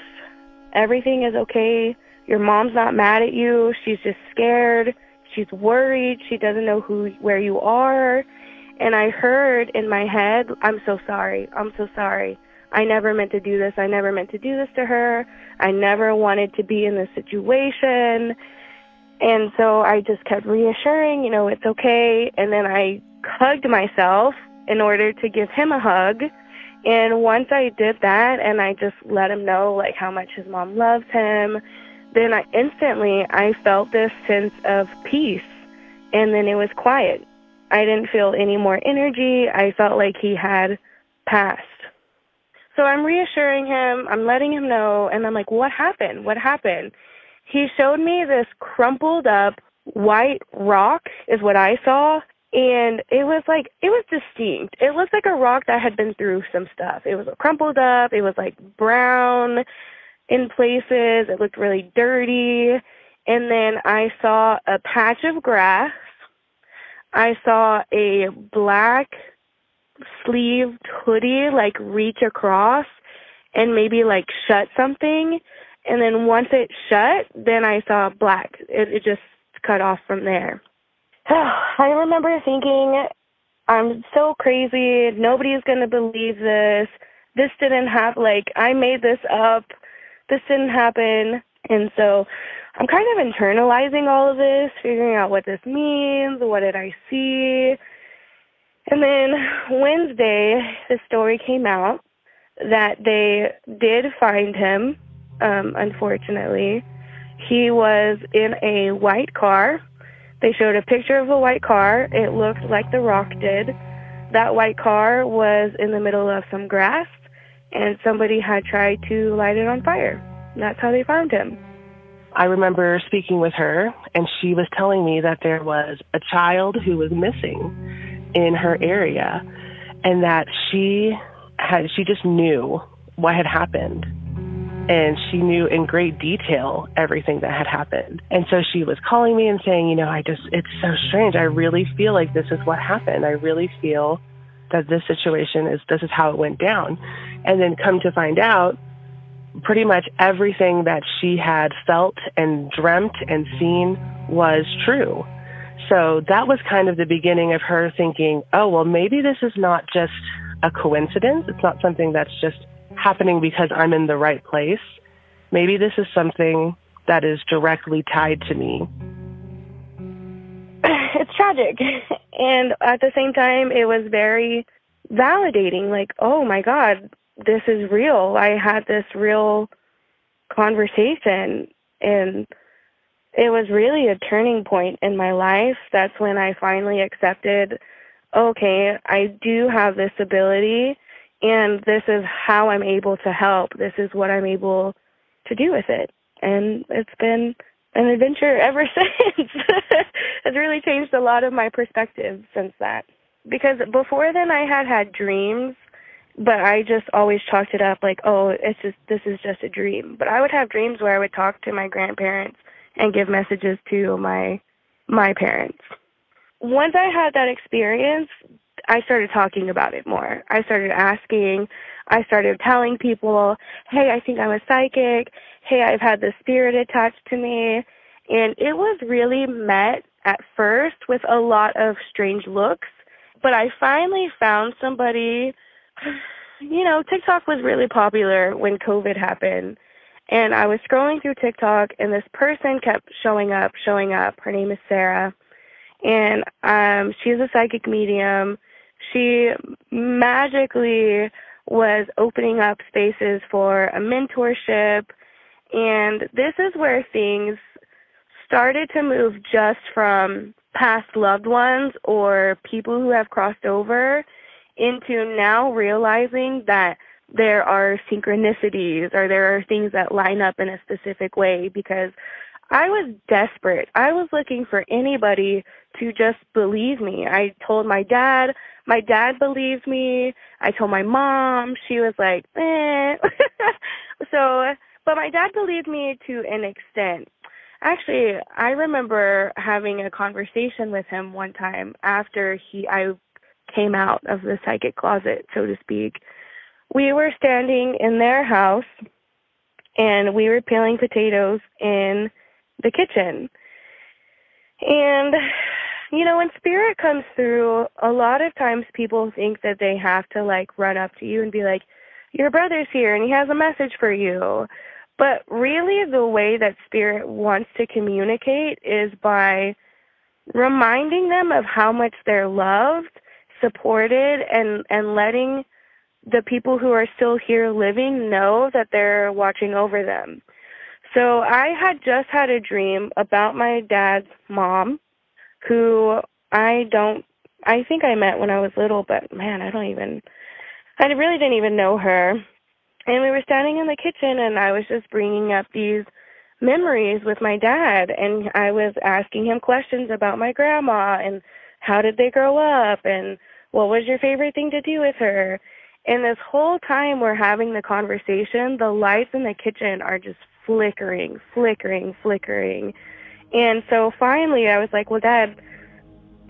Everything is okay. Your mom's not mad at you. She's just scared. She's worried. She doesn't know who where you are. And I heard in my head, I'm so sorry. I'm so sorry. I never meant to do this. I never meant to do this to her. I never wanted to be in this situation. And so I just kept reassuring, you know, it's okay. And then I hugged myself in order to give him a hug. And once I did that and I just let him know like how much his mom loves him, then I instantly I felt this sense of peace. And then it was quiet. I didn't feel any more energy. I felt like he had passed. So I'm reassuring him, I'm letting him know, and I'm like, what happened? What happened? He showed me this crumpled up white rock, is what I saw. And it was like, it was distinct. It looked like a rock that had been through some stuff. It was crumpled up. It was like brown in places. It looked really dirty. And then I saw a patch of grass I saw a black sleeved hoodie like reach across and maybe like shut something. And then once it shut, then I saw black. It, it just cut off from there. I remember thinking, I'm so crazy. Nobody's going to believe this. This didn't happen. Like, I made this up. This didn't happen. And so I'm kind of internalizing all of this, figuring out what this means, what did I see. And then Wednesday, the story came out that they did find him, um, unfortunately. He was in a white car. They showed a picture of a white car. It looked like The Rock did. That white car was in the middle of some grass, and somebody had tried to light it on fire. That's how they found him. I remember speaking with her, and she was telling me that there was a child who was missing in her area, and that she had she just knew what had happened, and she knew in great detail everything that had happened. And so she was calling me and saying, you know, I just it's so strange. I really feel like this is what happened. I really feel that this situation is this is how it went down. And then come to find out pretty much everything that she had felt and dreamt and seen was true. So that was kind of the beginning of her thinking, oh, well, maybe this is not just a coincidence. It's not something that's just happening because I'm in the right place. Maybe this is something that is directly tied to me. It's tragic. And at the same time, it was very validating like, oh my God, this is real. I had this real conversation and it was really a turning point in my life. That's when I finally accepted, okay, I do have this ability and this is how I'm able to help. This is what I'm able to do with it. And it's been an adventure ever since. it's really changed a lot of my perspective since that. Because before then I had had dreams, but I just always chalked it up like, oh, it's just this is just a dream. But I would have dreams where I would talk to my grandparents and give messages to my my parents. Once I had that experience, I started talking about it more. I started asking, I started telling people, "Hey, I think I'm a psychic. Hey, I've had the spirit attached to me." And it was really met at first with a lot of strange looks, but I finally found somebody you know, TikTok was really popular when COVID happened and I was scrolling through TikTok, and this person kept showing up, showing up. Her name is Sarah, and um, she's a psychic medium. She magically was opening up spaces for a mentorship, and this is where things started to move just from past loved ones or people who have crossed over into now realizing that there are synchronicities or there are things that line up in a specific way because I was desperate. I was looking for anybody to just believe me. I told my dad, my dad believed me. I told my mom, she was like, eh. so, but my dad believed me to an extent. Actually, I remember having a conversation with him one time after he I came out of the psychic closet, so to speak we were standing in their house and we were peeling potatoes in the kitchen. And, you know, when spirit comes through, a lot of times people think that they have to like run up to you and be like, your brother's here and he has a message for you. But really, the way that spirit wants to communicate is by reminding them of how much they're loved, supported, and, and letting the people who are still here living know that they're watching over them. So I had just had a dream about my dad's mom, who I don't, I think I met when I was little, but man, I don't even, I really didn't even know her. And we were standing in the kitchen and I was just bringing up these memories with my dad and I was asking him questions about my grandma and how did they grow up and what was your favorite thing to do with her and this whole time we're having the conversation, the lights in the kitchen are just flickering, flickering, flickering. And so finally I was like, well, Dad,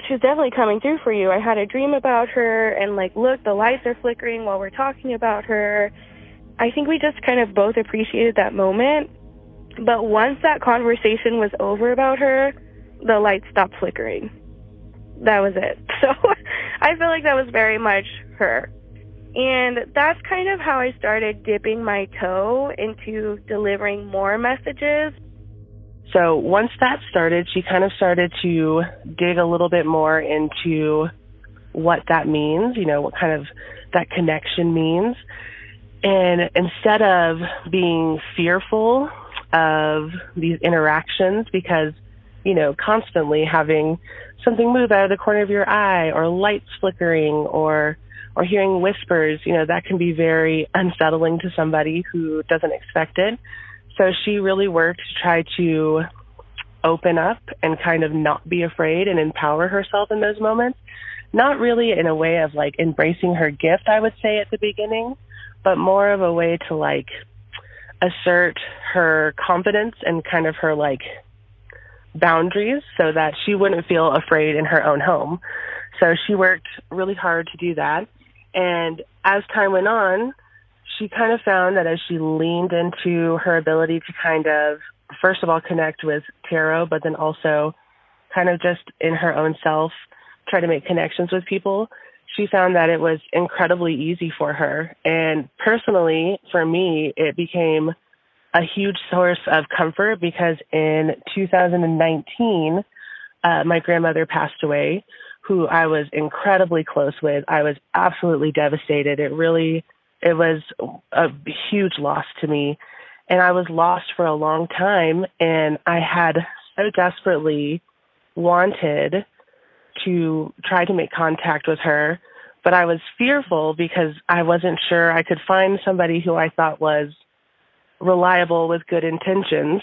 she's definitely coming through for you. I had a dream about her, and like, look, the lights are flickering while we're talking about her. I think we just kind of both appreciated that moment. But once that conversation was over about her, the lights stopped flickering. That was it. So I feel like that was very much her. And that's kind of how I started dipping my toe into delivering more messages. So once that started, she kind of started to dig a little bit more into what that means, you know, what kind of that connection means. And instead of being fearful of these interactions, because, you know, constantly having something move out of the corner of your eye or lights flickering or or hearing whispers, you know, that can be very unsettling to somebody who doesn't expect it. So she really worked to try to open up and kind of not be afraid and empower herself in those moments. Not really in a way of like embracing her gift, I would say at the beginning, but more of a way to like assert her confidence and kind of her like boundaries so that she wouldn't feel afraid in her own home. So she worked really hard to do that. And as time went on, she kind of found that as she leaned into her ability to kind of, first of all, connect with tarot, but then also kind of just in her own self, try to make connections with people, she found that it was incredibly easy for her. And personally, for me, it became a huge source of comfort because in 2019, uh, my grandmother passed away, who I was incredibly close with. I was absolutely devastated. It really, it was a huge loss to me. And I was lost for a long time. And I had so desperately wanted to try to make contact with her, but I was fearful because I wasn't sure I could find somebody who I thought was reliable with good intentions.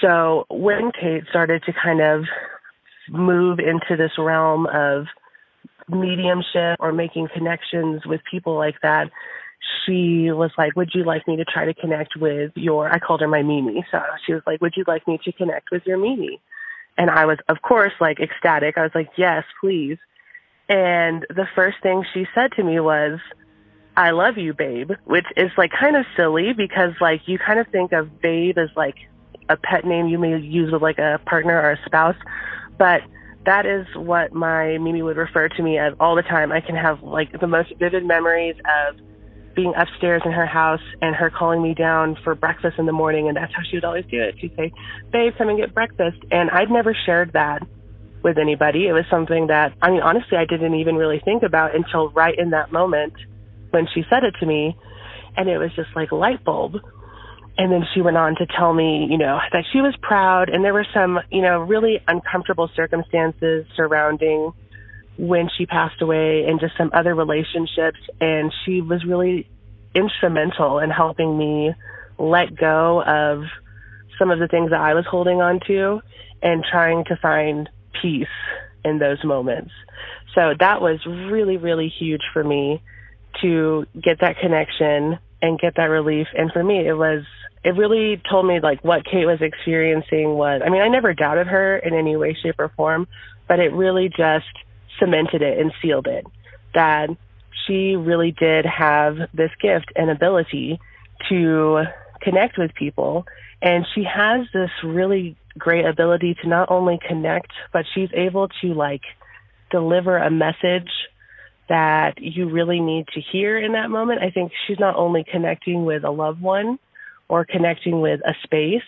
So when Kate started to kind of move into this realm of mediumship or making connections with people like that, she was like, Would you like me to try to connect with your I called her my Mimi. So she was like, Would you like me to connect with your Mimi? And I was, of course, like ecstatic. I was like, yes, please. And the first thing she said to me was, I love you, babe, which is like kind of silly because like you kind of think of babe as like a pet name you may use with like a partner or a spouse, but that is what my Mimi would refer to me as all the time. I can have like the most vivid memories of being upstairs in her house and her calling me down for breakfast in the morning, and that's how she would always do it. She'd say, "Babe, come and get breakfast," and I'd never shared that with anybody. It was something that I mean, honestly, I didn't even really think about until right in that moment when she said it to me, and it was just like light bulb. And then she went on to tell me, you know, that she was proud, and there were some, you know, really uncomfortable circumstances surrounding when she passed away and just some other relationships. And she was really instrumental in helping me let go of some of the things that I was holding on to and trying to find peace in those moments. So that was really, really huge for me to get that connection and get that relief. And for me, it was, it really told me like what Kate was experiencing was, I mean, I never doubted her in any way, shape, or form, but it really just cemented it and sealed it that she really did have this gift and ability to connect with people. And she has this really great ability to not only connect, but she's able to like deliver a message that you really need to hear in that moment. I think she's not only connecting with a loved one or connecting with a space,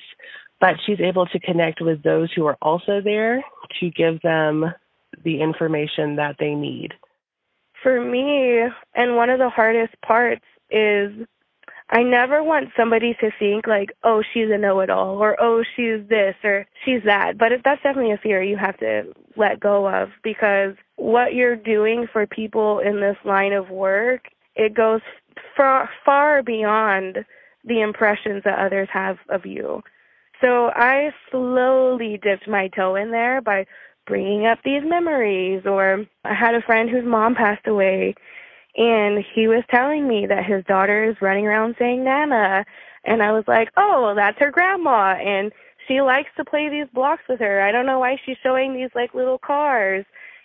but she's able to connect with those who are also there to give them the information that they need? For me, and one of the hardest parts is I never want somebody to think like, oh, she's a know-it-all, or oh, she's this, or she's that. But if that's definitely a fear you have to let go of because what you're doing for people in this line of work, it goes far far beyond the impressions that others have of you. So I slowly dipped my toe in there by bringing up these memories. Or I had a friend whose mom passed away, and he was telling me that his daughter is running around saying Nana. And I was like, oh, well, that's her grandma. And she likes to play these blocks with her. I don't know why she's showing these like little cars.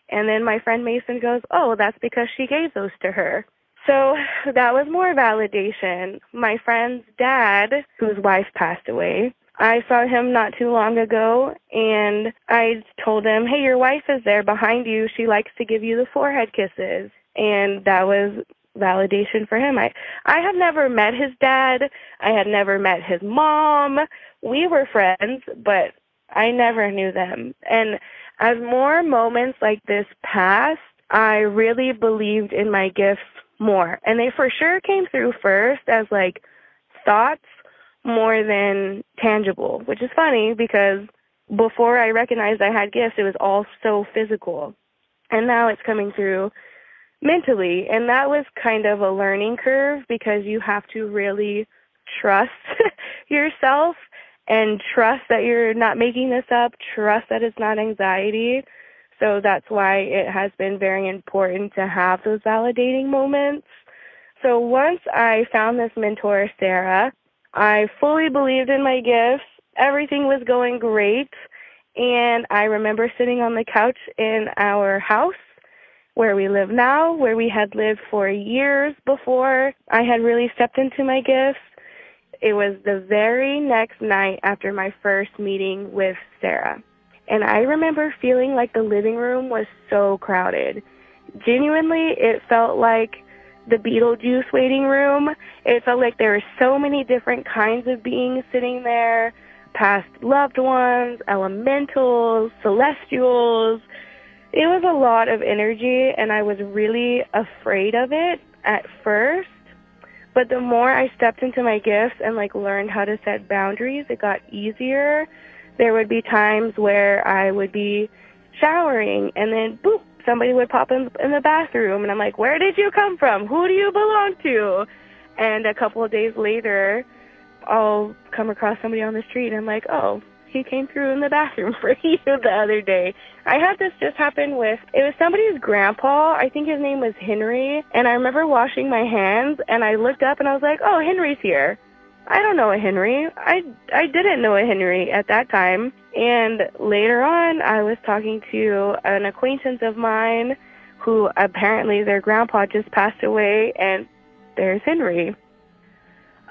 And then my friend Mason goes, oh, that's because she gave those to her. So that was more validation. My friend's dad, whose wife passed away, I saw him not too long ago and I told him, Hey, your wife is there behind you. She likes to give you the forehead kisses. And that was validation for him. I I had never met his dad. I had never met his mom. We were friends, but I never knew them. And as more moments like this passed, I really believed in my gifts more. And they for sure came through first as like thoughts more than tangible, which is funny because before I recognized I had gifts, it was all so physical. And now it's coming through mentally. And that was kind of a learning curve because you have to really trust yourself and trust that you're not making this up, trust that it's not anxiety. So that's why it has been very important to have those validating moments. So once I found this mentor, Sarah, I fully believed in my gifts. Everything was going great. And I remember sitting on the couch in our house where we live now, where we had lived for years before I had really stepped into my gifts. It was the very next night after my first meeting with Sarah. And I remember feeling like the living room was so crowded. Genuinely, it felt like the Beetlejuice waiting room. It felt like there were so many different kinds of beings sitting there past loved ones, elementals, celestials. It was a lot of energy, and I was really afraid of it at first. But the more I stepped into my gifts and like learned how to set boundaries, it got easier. There would be times where I would be showering and then boop, somebody would pop in, in the bathroom and I'm like, "Where did you come from? Who do you belong to?" And a couple of days later, I'll come across somebody on the street and I'm like, oh, he came through in the bathroom for you the other day. I had this just happen with, it was somebody's grandpa. I think his name was Henry. And I remember washing my hands and I looked up and I was like, oh, Henry's here. I don't know a Henry. I, I didn't know a Henry at that time. And later on, I was talking to an acquaintance of mine who apparently their grandpa just passed away and there's Henry.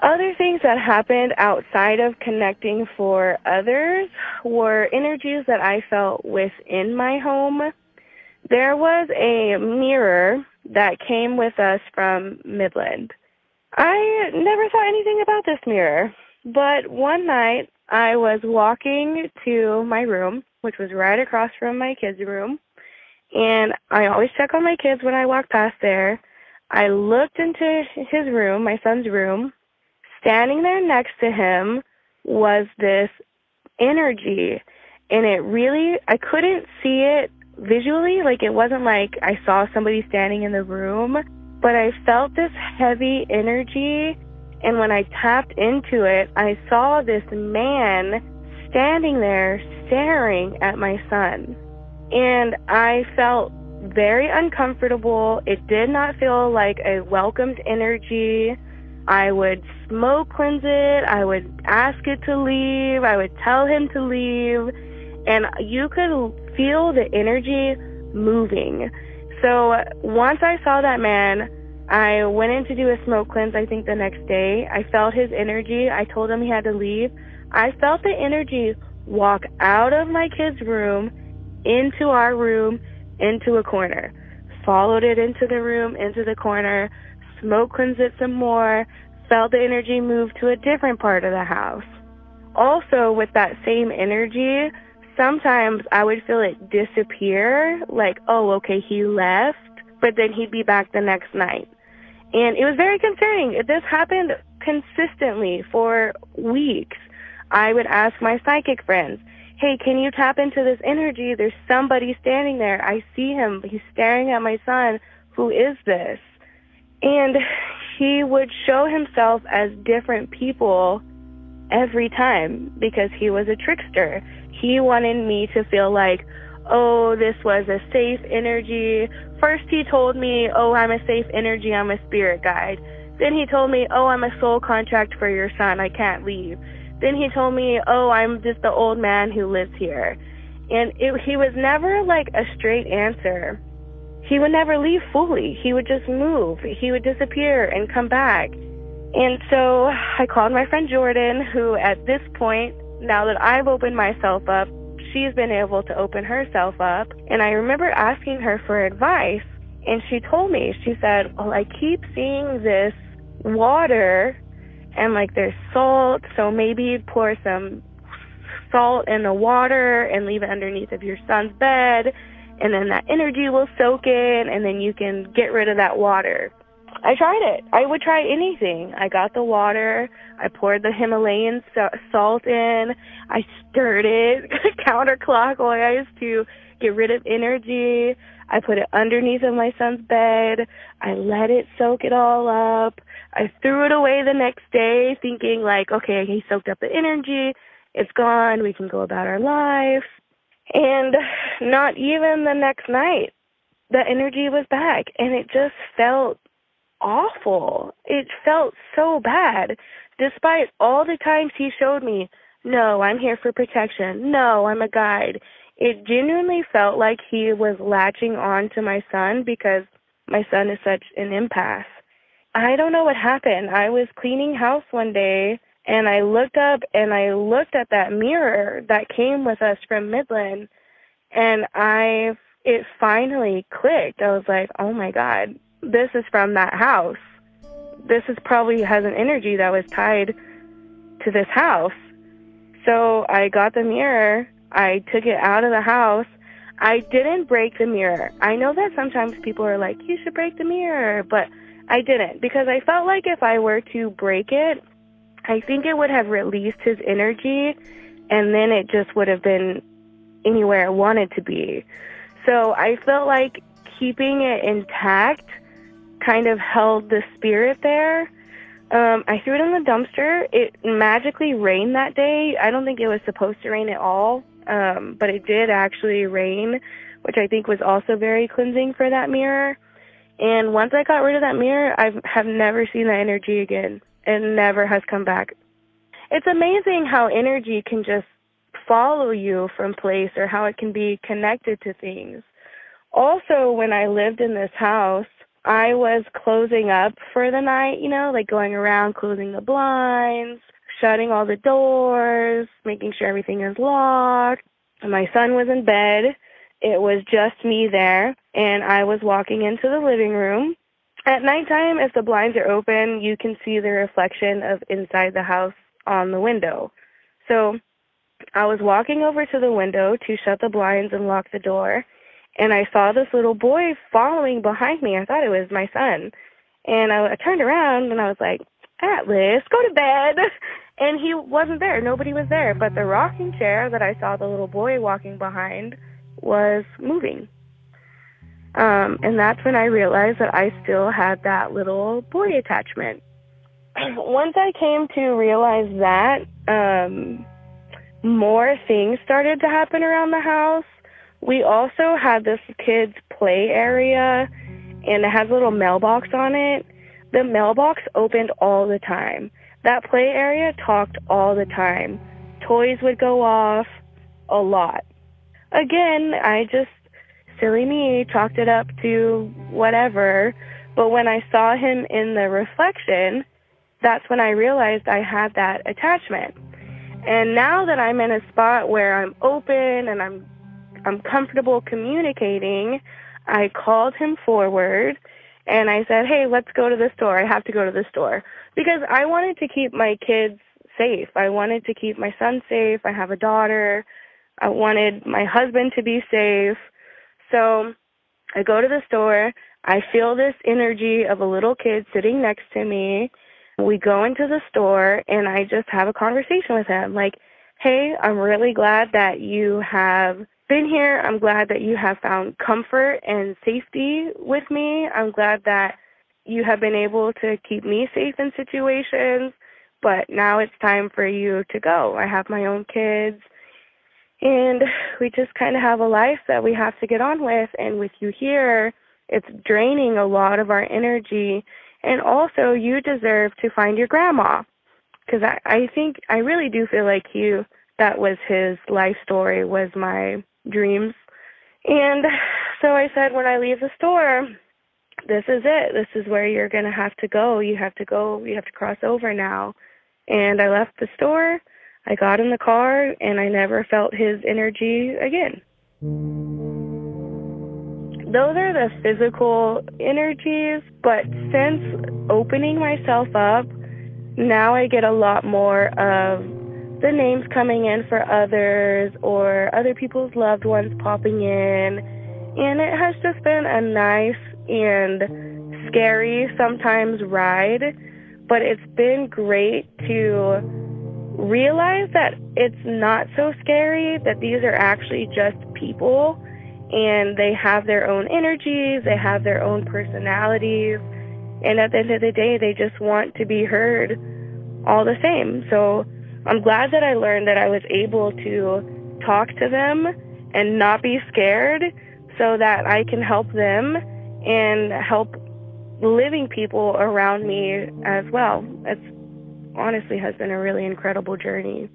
Other things that happened outside of connecting for others were energies that I felt within my home. There was a mirror that came with us from Midland. I never thought anything about this mirror, but one night I was walking to my room, which was right across from my kids' room, and I always check on my kids when I walk past there. I looked into his room, my son's room, standing there next to him was this energy. And it really I couldn't see it visually. Like it wasn't like I saw somebody standing in the room but I felt this heavy energy. And when I tapped into it I saw this man standing there staring at my son. And I felt very uncomfortable. It did not feel like a welcomed energy I would smoke cleanse it. I would ask it to leave. I would tell him to leave. And you could feel the energy moving. So once I saw that man, I went in to do a smoke cleanse, I think the next day. I felt his energy. I told him he had to leave. I felt the energy walk out of my kid's room into our room, into a corner. Followed it into the room, into the corner smoke cleanse it some more, felt the energy move to a different part of the house. Also, with that same energy, sometimes I would feel it disappear, like, oh, okay, he left, but then he'd be back the next night. And it was very concerning. This happened consistently for weeks. I would ask my psychic friends, hey, can you tap into this energy? There's somebody standing there. I see him. He's staring at my son. Who is this? And he would show himself as different people every time because he was a trickster. He wanted me to feel like, oh, this was a safe energy. First, he told me, oh, I'm a safe energy, I'm a spirit guide. Then he told me, oh, I'm a soul contract for your son, I can't leave. Then he told me, oh, I'm just the old man who lives here. And it, he was never like a straight answer he would never leave fully. He would just move. He would disappear and come back. And so I called my friend Jordan, who at this point, now that I've opened myself up, she's been able to open herself up. And I remember asking her for advice. And she told me, she said, Well, I keep seeing this water and like there's salt, so maybe pour some salt in the water and leave it underneath of your son's bed and then that energy will soak in and then you can get rid of that water. I tried it. I would try anything. I got the water. I poured the Himalayan salt in. I stirred it counterclockwise to get rid of energy. I put it underneath of my son's bed. I let it soak it all up. I threw it away the next day thinking like, okay, he soaked up the energy. It's gone. We can go about our life. And not even the next night, the energy was back. And it just felt awful. It felt so bad. Despite all the times he showed me, no, I'm here for protection. No, I'm a guide. it genuinely felt like he was latching on to my son because my son is such an empath. I don't know what happened. I was cleaning house one day and I looked up and I looked at that mirror that came with us from Midland and I it finally clicked. I was like, "Oh my god, this is from that house. This is probably has an energy that was tied to this house." So I got the mirror, I took it out of the house. I didn't break the mirror. I know that sometimes people are like, "You should break the mirror," but I didn't because I felt like if I were to break it, I think it would have released his energy and then it just would have been anywhere it wanted to be. So I felt like keeping it intact kind of held the spirit there. Um, I threw it in the dumpster. It magically rained that day. I don't think it was supposed to rain at all, um, but it did actually rain, which I think was also very cleansing for that mirror. And once I got rid of that mirror, I have never seen that energy again. It never has come back. It's amazing how energy can just follow you from place or how it can be connected to things. Also, when I lived in this house, I was closing up for the night, you know, like going around closing the blinds, shutting all the doors, making sure everything is locked. My son was in bed. It was just me there, and I was walking into the living room. At nighttime, if the blinds are open, you can see the reflection of inside the house on the window. So I was walking over to the window to shut the blinds and lock the door, and I saw this little boy following behind me. I thought it was my son. And I, I turned around and I was like, Atlas, go to bed. And he wasn't there. Nobody was there. But the rocking chair that I saw the little boy walking behind was moving. Um, and that's when I realized that I still had that little boy attachment. Once I came to realize that, um, more things started to happen around the house. We also had this kids' play area, and it has a little mailbox on it. The mailbox opened all the time. That play area talked all the time. Toys would go off a lot. Again, I just, silly me, chalked it up to whatever. But when I saw him in the reflection, that's when I realized I had that attachment. And now that I'm in a spot where I'm open and I'm I'm comfortable communicating, I called him forward and I said, "Hey, let's go to the store. I have to go to the store." Because I wanted to keep my kids safe. I wanted to keep my son safe. I have a daughter. I wanted my husband to be safe. So, I go to the store. I feel this energy of a little kid sitting next to me we go into the store and I just have a conversation with him like, hey, I'm really glad that you have been here. I'm glad that you have found comfort and safety with me. I'm glad that you have been able to keep me safe in situations, but now it's time for you to go. I have my own kids. And we just kind of have a life that we have to get on with. And with you here, it's draining a lot of our energy and also, you deserve to find your grandma. Because I, I think, I really do feel like you, that was his life story, was my dreams. And so I said, when I leave the store, this is it. This is where you're going to have to go. You have to go, you have to cross over now. And I left the store. I got in the car and I never felt his energy again those are the physical energies, but since opening myself up, now I get a lot more of the names coming in for others or other people's loved ones popping in. And it has just been a nice and scary sometimes ride, but it's been great to realize that it's not so scary, that these are actually just people and they have their own energies, they have their own personalities, and at the end of the day, they just want to be heard all the same. So I'm glad that I learned that I was able to talk to them and not be scared so that I can help them and help living people around me as well. It's honestly has been a really incredible journey.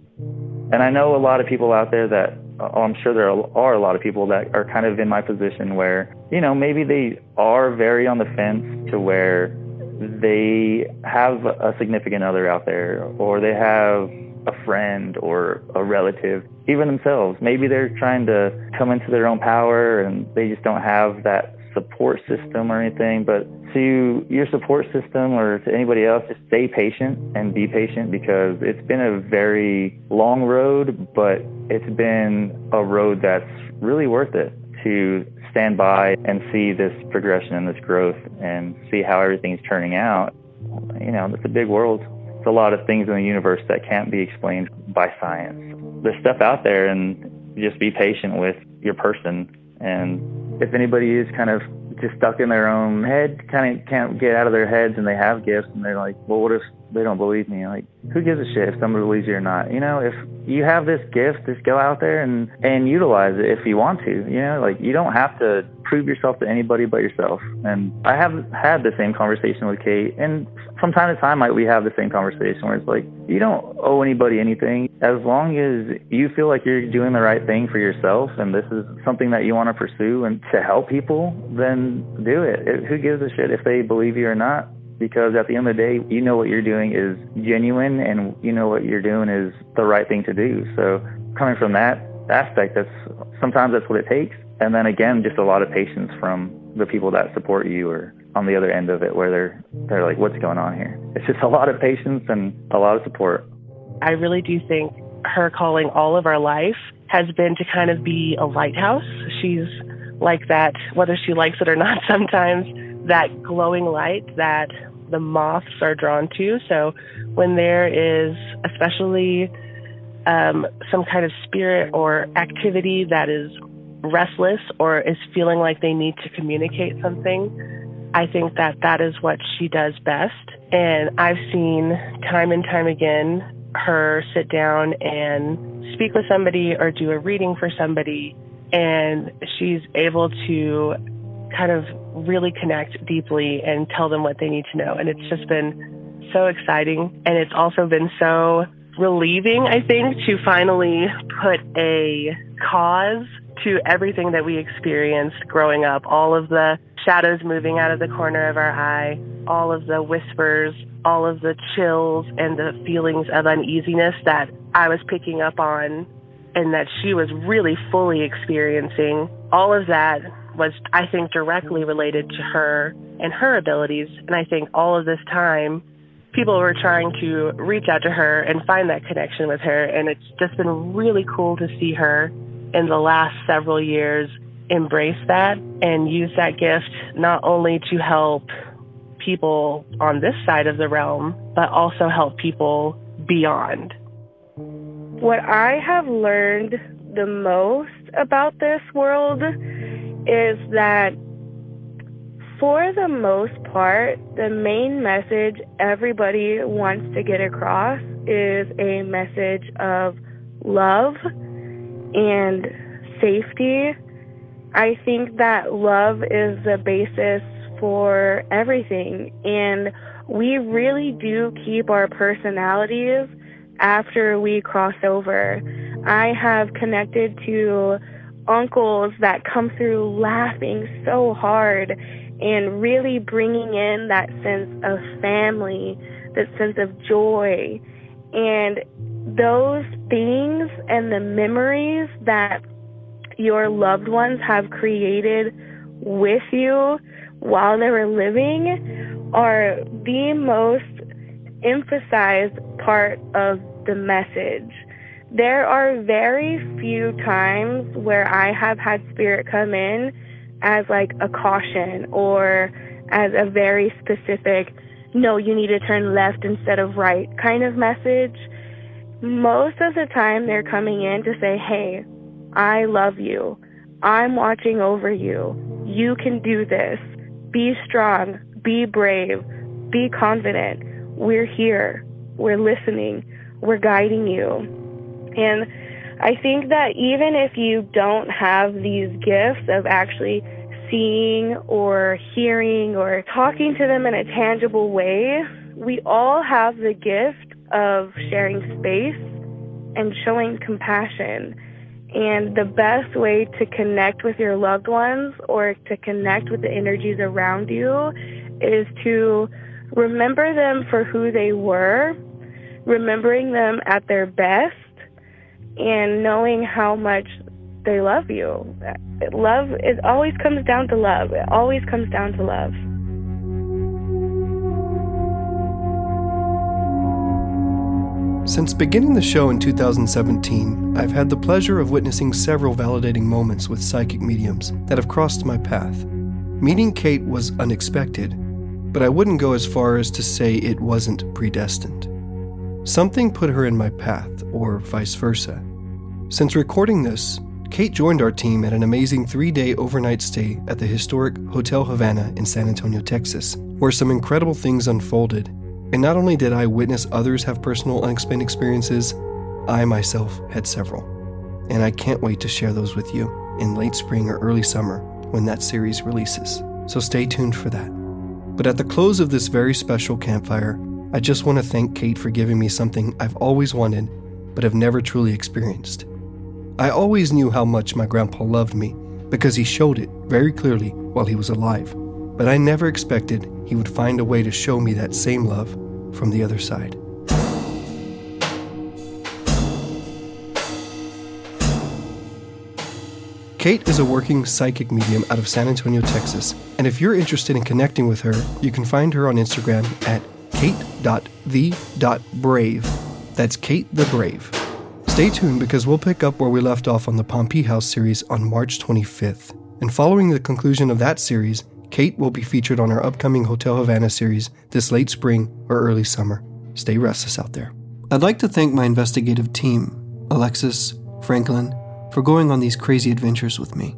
And I know a lot of people out there that oh, I'm sure there are a lot of people that are kind of in my position where, you know, maybe they are very on the fence to where they have a significant other out there or they have a friend or a relative, even themselves. Maybe they're trying to come into their own power and they just don't have that support system or anything. But to your support system or to anybody else, just stay patient and be patient because it's been a very long road, but it's been a road that's really worth it to stand by and see this progression and this growth and see how everything's turning out. You know, it's a big world. It's a lot of things in the universe that can't be explained by science. There's stuff out there and just be patient with your person and if anybody is kind of just stuck in their own head, kind of can't get out of their heads, and they have gifts, and they're like, well, what if they don't believe me? Like, who gives a shit if somebody believes you or not? You know, if you have this gift, just go out there and and utilize it if you want to. You know, like you don't have to prove yourself to anybody but yourself. And I have had the same conversation with Kate, and from time to time, might we have the same conversation where it's like, you don't owe anybody anything. As long as you feel like you're doing the right thing for yourself and this is something that you want to pursue and to help people, then do it. it who gives a shit if they believe you or not? Because at the end of the day, you know what you're doing is genuine and you know what you're doing is the right thing to do. So coming from that aspect, that's sometimes that's what it takes. And then again, just a lot of patience from the people that support you or on the other end of it where they're they're like, what's going on here? It's just a lot of patience and a lot of support. I really do think her calling all of our life has been to kind of be a lighthouse. She's like that, whether she likes it or not sometimes, that glowing light that the moths are drawn to. So when there is especially um, some kind of spirit or activity that is restless or is feeling like they need to communicate something, I think that that is what she does best. And I've seen time and time again her sit down and speak with somebody or do a reading for somebody, and she's able to kind of really connect deeply and tell them what they need to know. And it's just been so exciting. And it's also been so relieving, I think, to finally put a cause to everything that we experienced growing up, all of the shadows moving out of the corner of our eye, all of the whispers, all of the chills and the feelings of uneasiness that I was picking up on and that she was really fully experiencing. All of that was, I think, directly related to her and her abilities. And I think all of this time, people were trying to reach out to her and find that connection with her. And it's just been really cool to see her in the last several years embrace that and use that gift not only to help people on this side of the realm, but also help people beyond. What I have learned the most about this world is that for the most part, the main message everybody wants to get across is a message of love and safety I think that love is the basis for everything. And we really do keep our personalities after we cross over. I have connected to uncles that come through laughing so hard and really bringing in that sense of family, that sense of joy. And those things and the memories that your loved ones have created with you while they were living are the most emphasized part of the message. There are very few times where I have had spirit come in as like a caution or as a very specific, no, you need to turn left instead of right kind of message. Most of the time, they're coming in to say, hey, I love you. I'm watching over you. You can do this. Be strong. Be brave. Be confident. We're here. We're listening. We're guiding you. And I think that even if you don't have these gifts of actually seeing or hearing or talking to them in a tangible way, we all have the gift of sharing space and showing compassion. And the best way to connect with your loved ones or to connect with the energies around you is to remember them for who they were, remembering them at their best, and knowing how much they love you. Love it always comes down to love. It always comes down to love. Since beginning the show in 2017, I've had the pleasure of witnessing several validating moments with psychic mediums that have crossed my path. Meeting Kate was unexpected, but I wouldn't go as far as to say it wasn't predestined. Something put her in my path, or vice versa. Since recording this, Kate joined our team at an amazing three day overnight stay at the historic Hotel Havana in San Antonio, Texas, where some incredible things unfolded and not only did I witness others have personal unexplained experiences, I myself had several. And I can't wait to share those with you in late spring or early summer when that series releases. So stay tuned for that. But at the close of this very special campfire, I just want to thank Kate for giving me something I've always wanted but have never truly experienced. I always knew how much my grandpa loved me because he showed it very clearly while he was alive but I never expected he would find a way to show me that same love from the other side. Kate is a working psychic medium out of San Antonio, Texas, and if you're interested in connecting with her, you can find her on Instagram at kate.the.brave. That's Kate the Brave. Stay tuned because we'll pick up where we left off on the Pompey House series on March 25th. And following the conclusion of that series, Kate will be featured on our upcoming Hotel Havana series this late spring or early summer. Stay restless out there. I'd like to thank my investigative team, Alexis, Franklin, for going on these crazy adventures with me.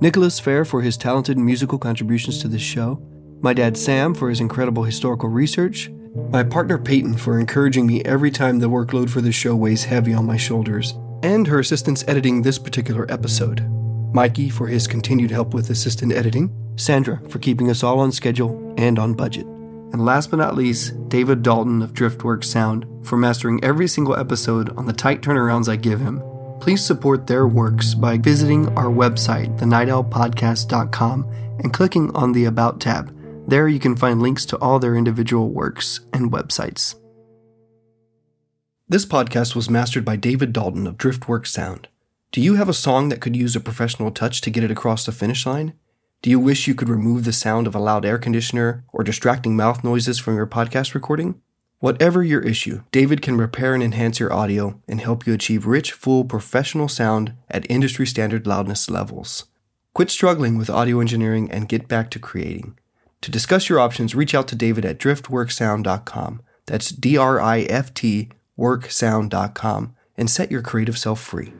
Nicholas Fair for his talented musical contributions to this show, my dad Sam for his incredible historical research, my partner Peyton for encouraging me every time the workload for the show weighs heavy on my shoulders, and her assistance editing this particular episode. Mikey for his continued help with assistant editing, Sandra for keeping us all on schedule and on budget. And last but not least, David Dalton of Driftworks Sound for mastering every single episode on the tight turnarounds I give him. Please support their works by visiting our website, thenightowlpodcast.com, and clicking on the About tab. There you can find links to all their individual works and websites. This podcast was mastered by David Dalton of Driftworks Sound. Do you have a song that could use a professional touch to get it across the finish line? Do you wish you could remove the sound of a loud air conditioner or distracting mouth noises from your podcast recording? Whatever your issue, David can repair and enhance your audio and help you achieve rich, full, professional sound at industry standard loudness levels. Quit struggling with audio engineering and get back to creating. To discuss your options, reach out to David at driftworksound.com. That's D R I F T worksound.com and set your creative self free.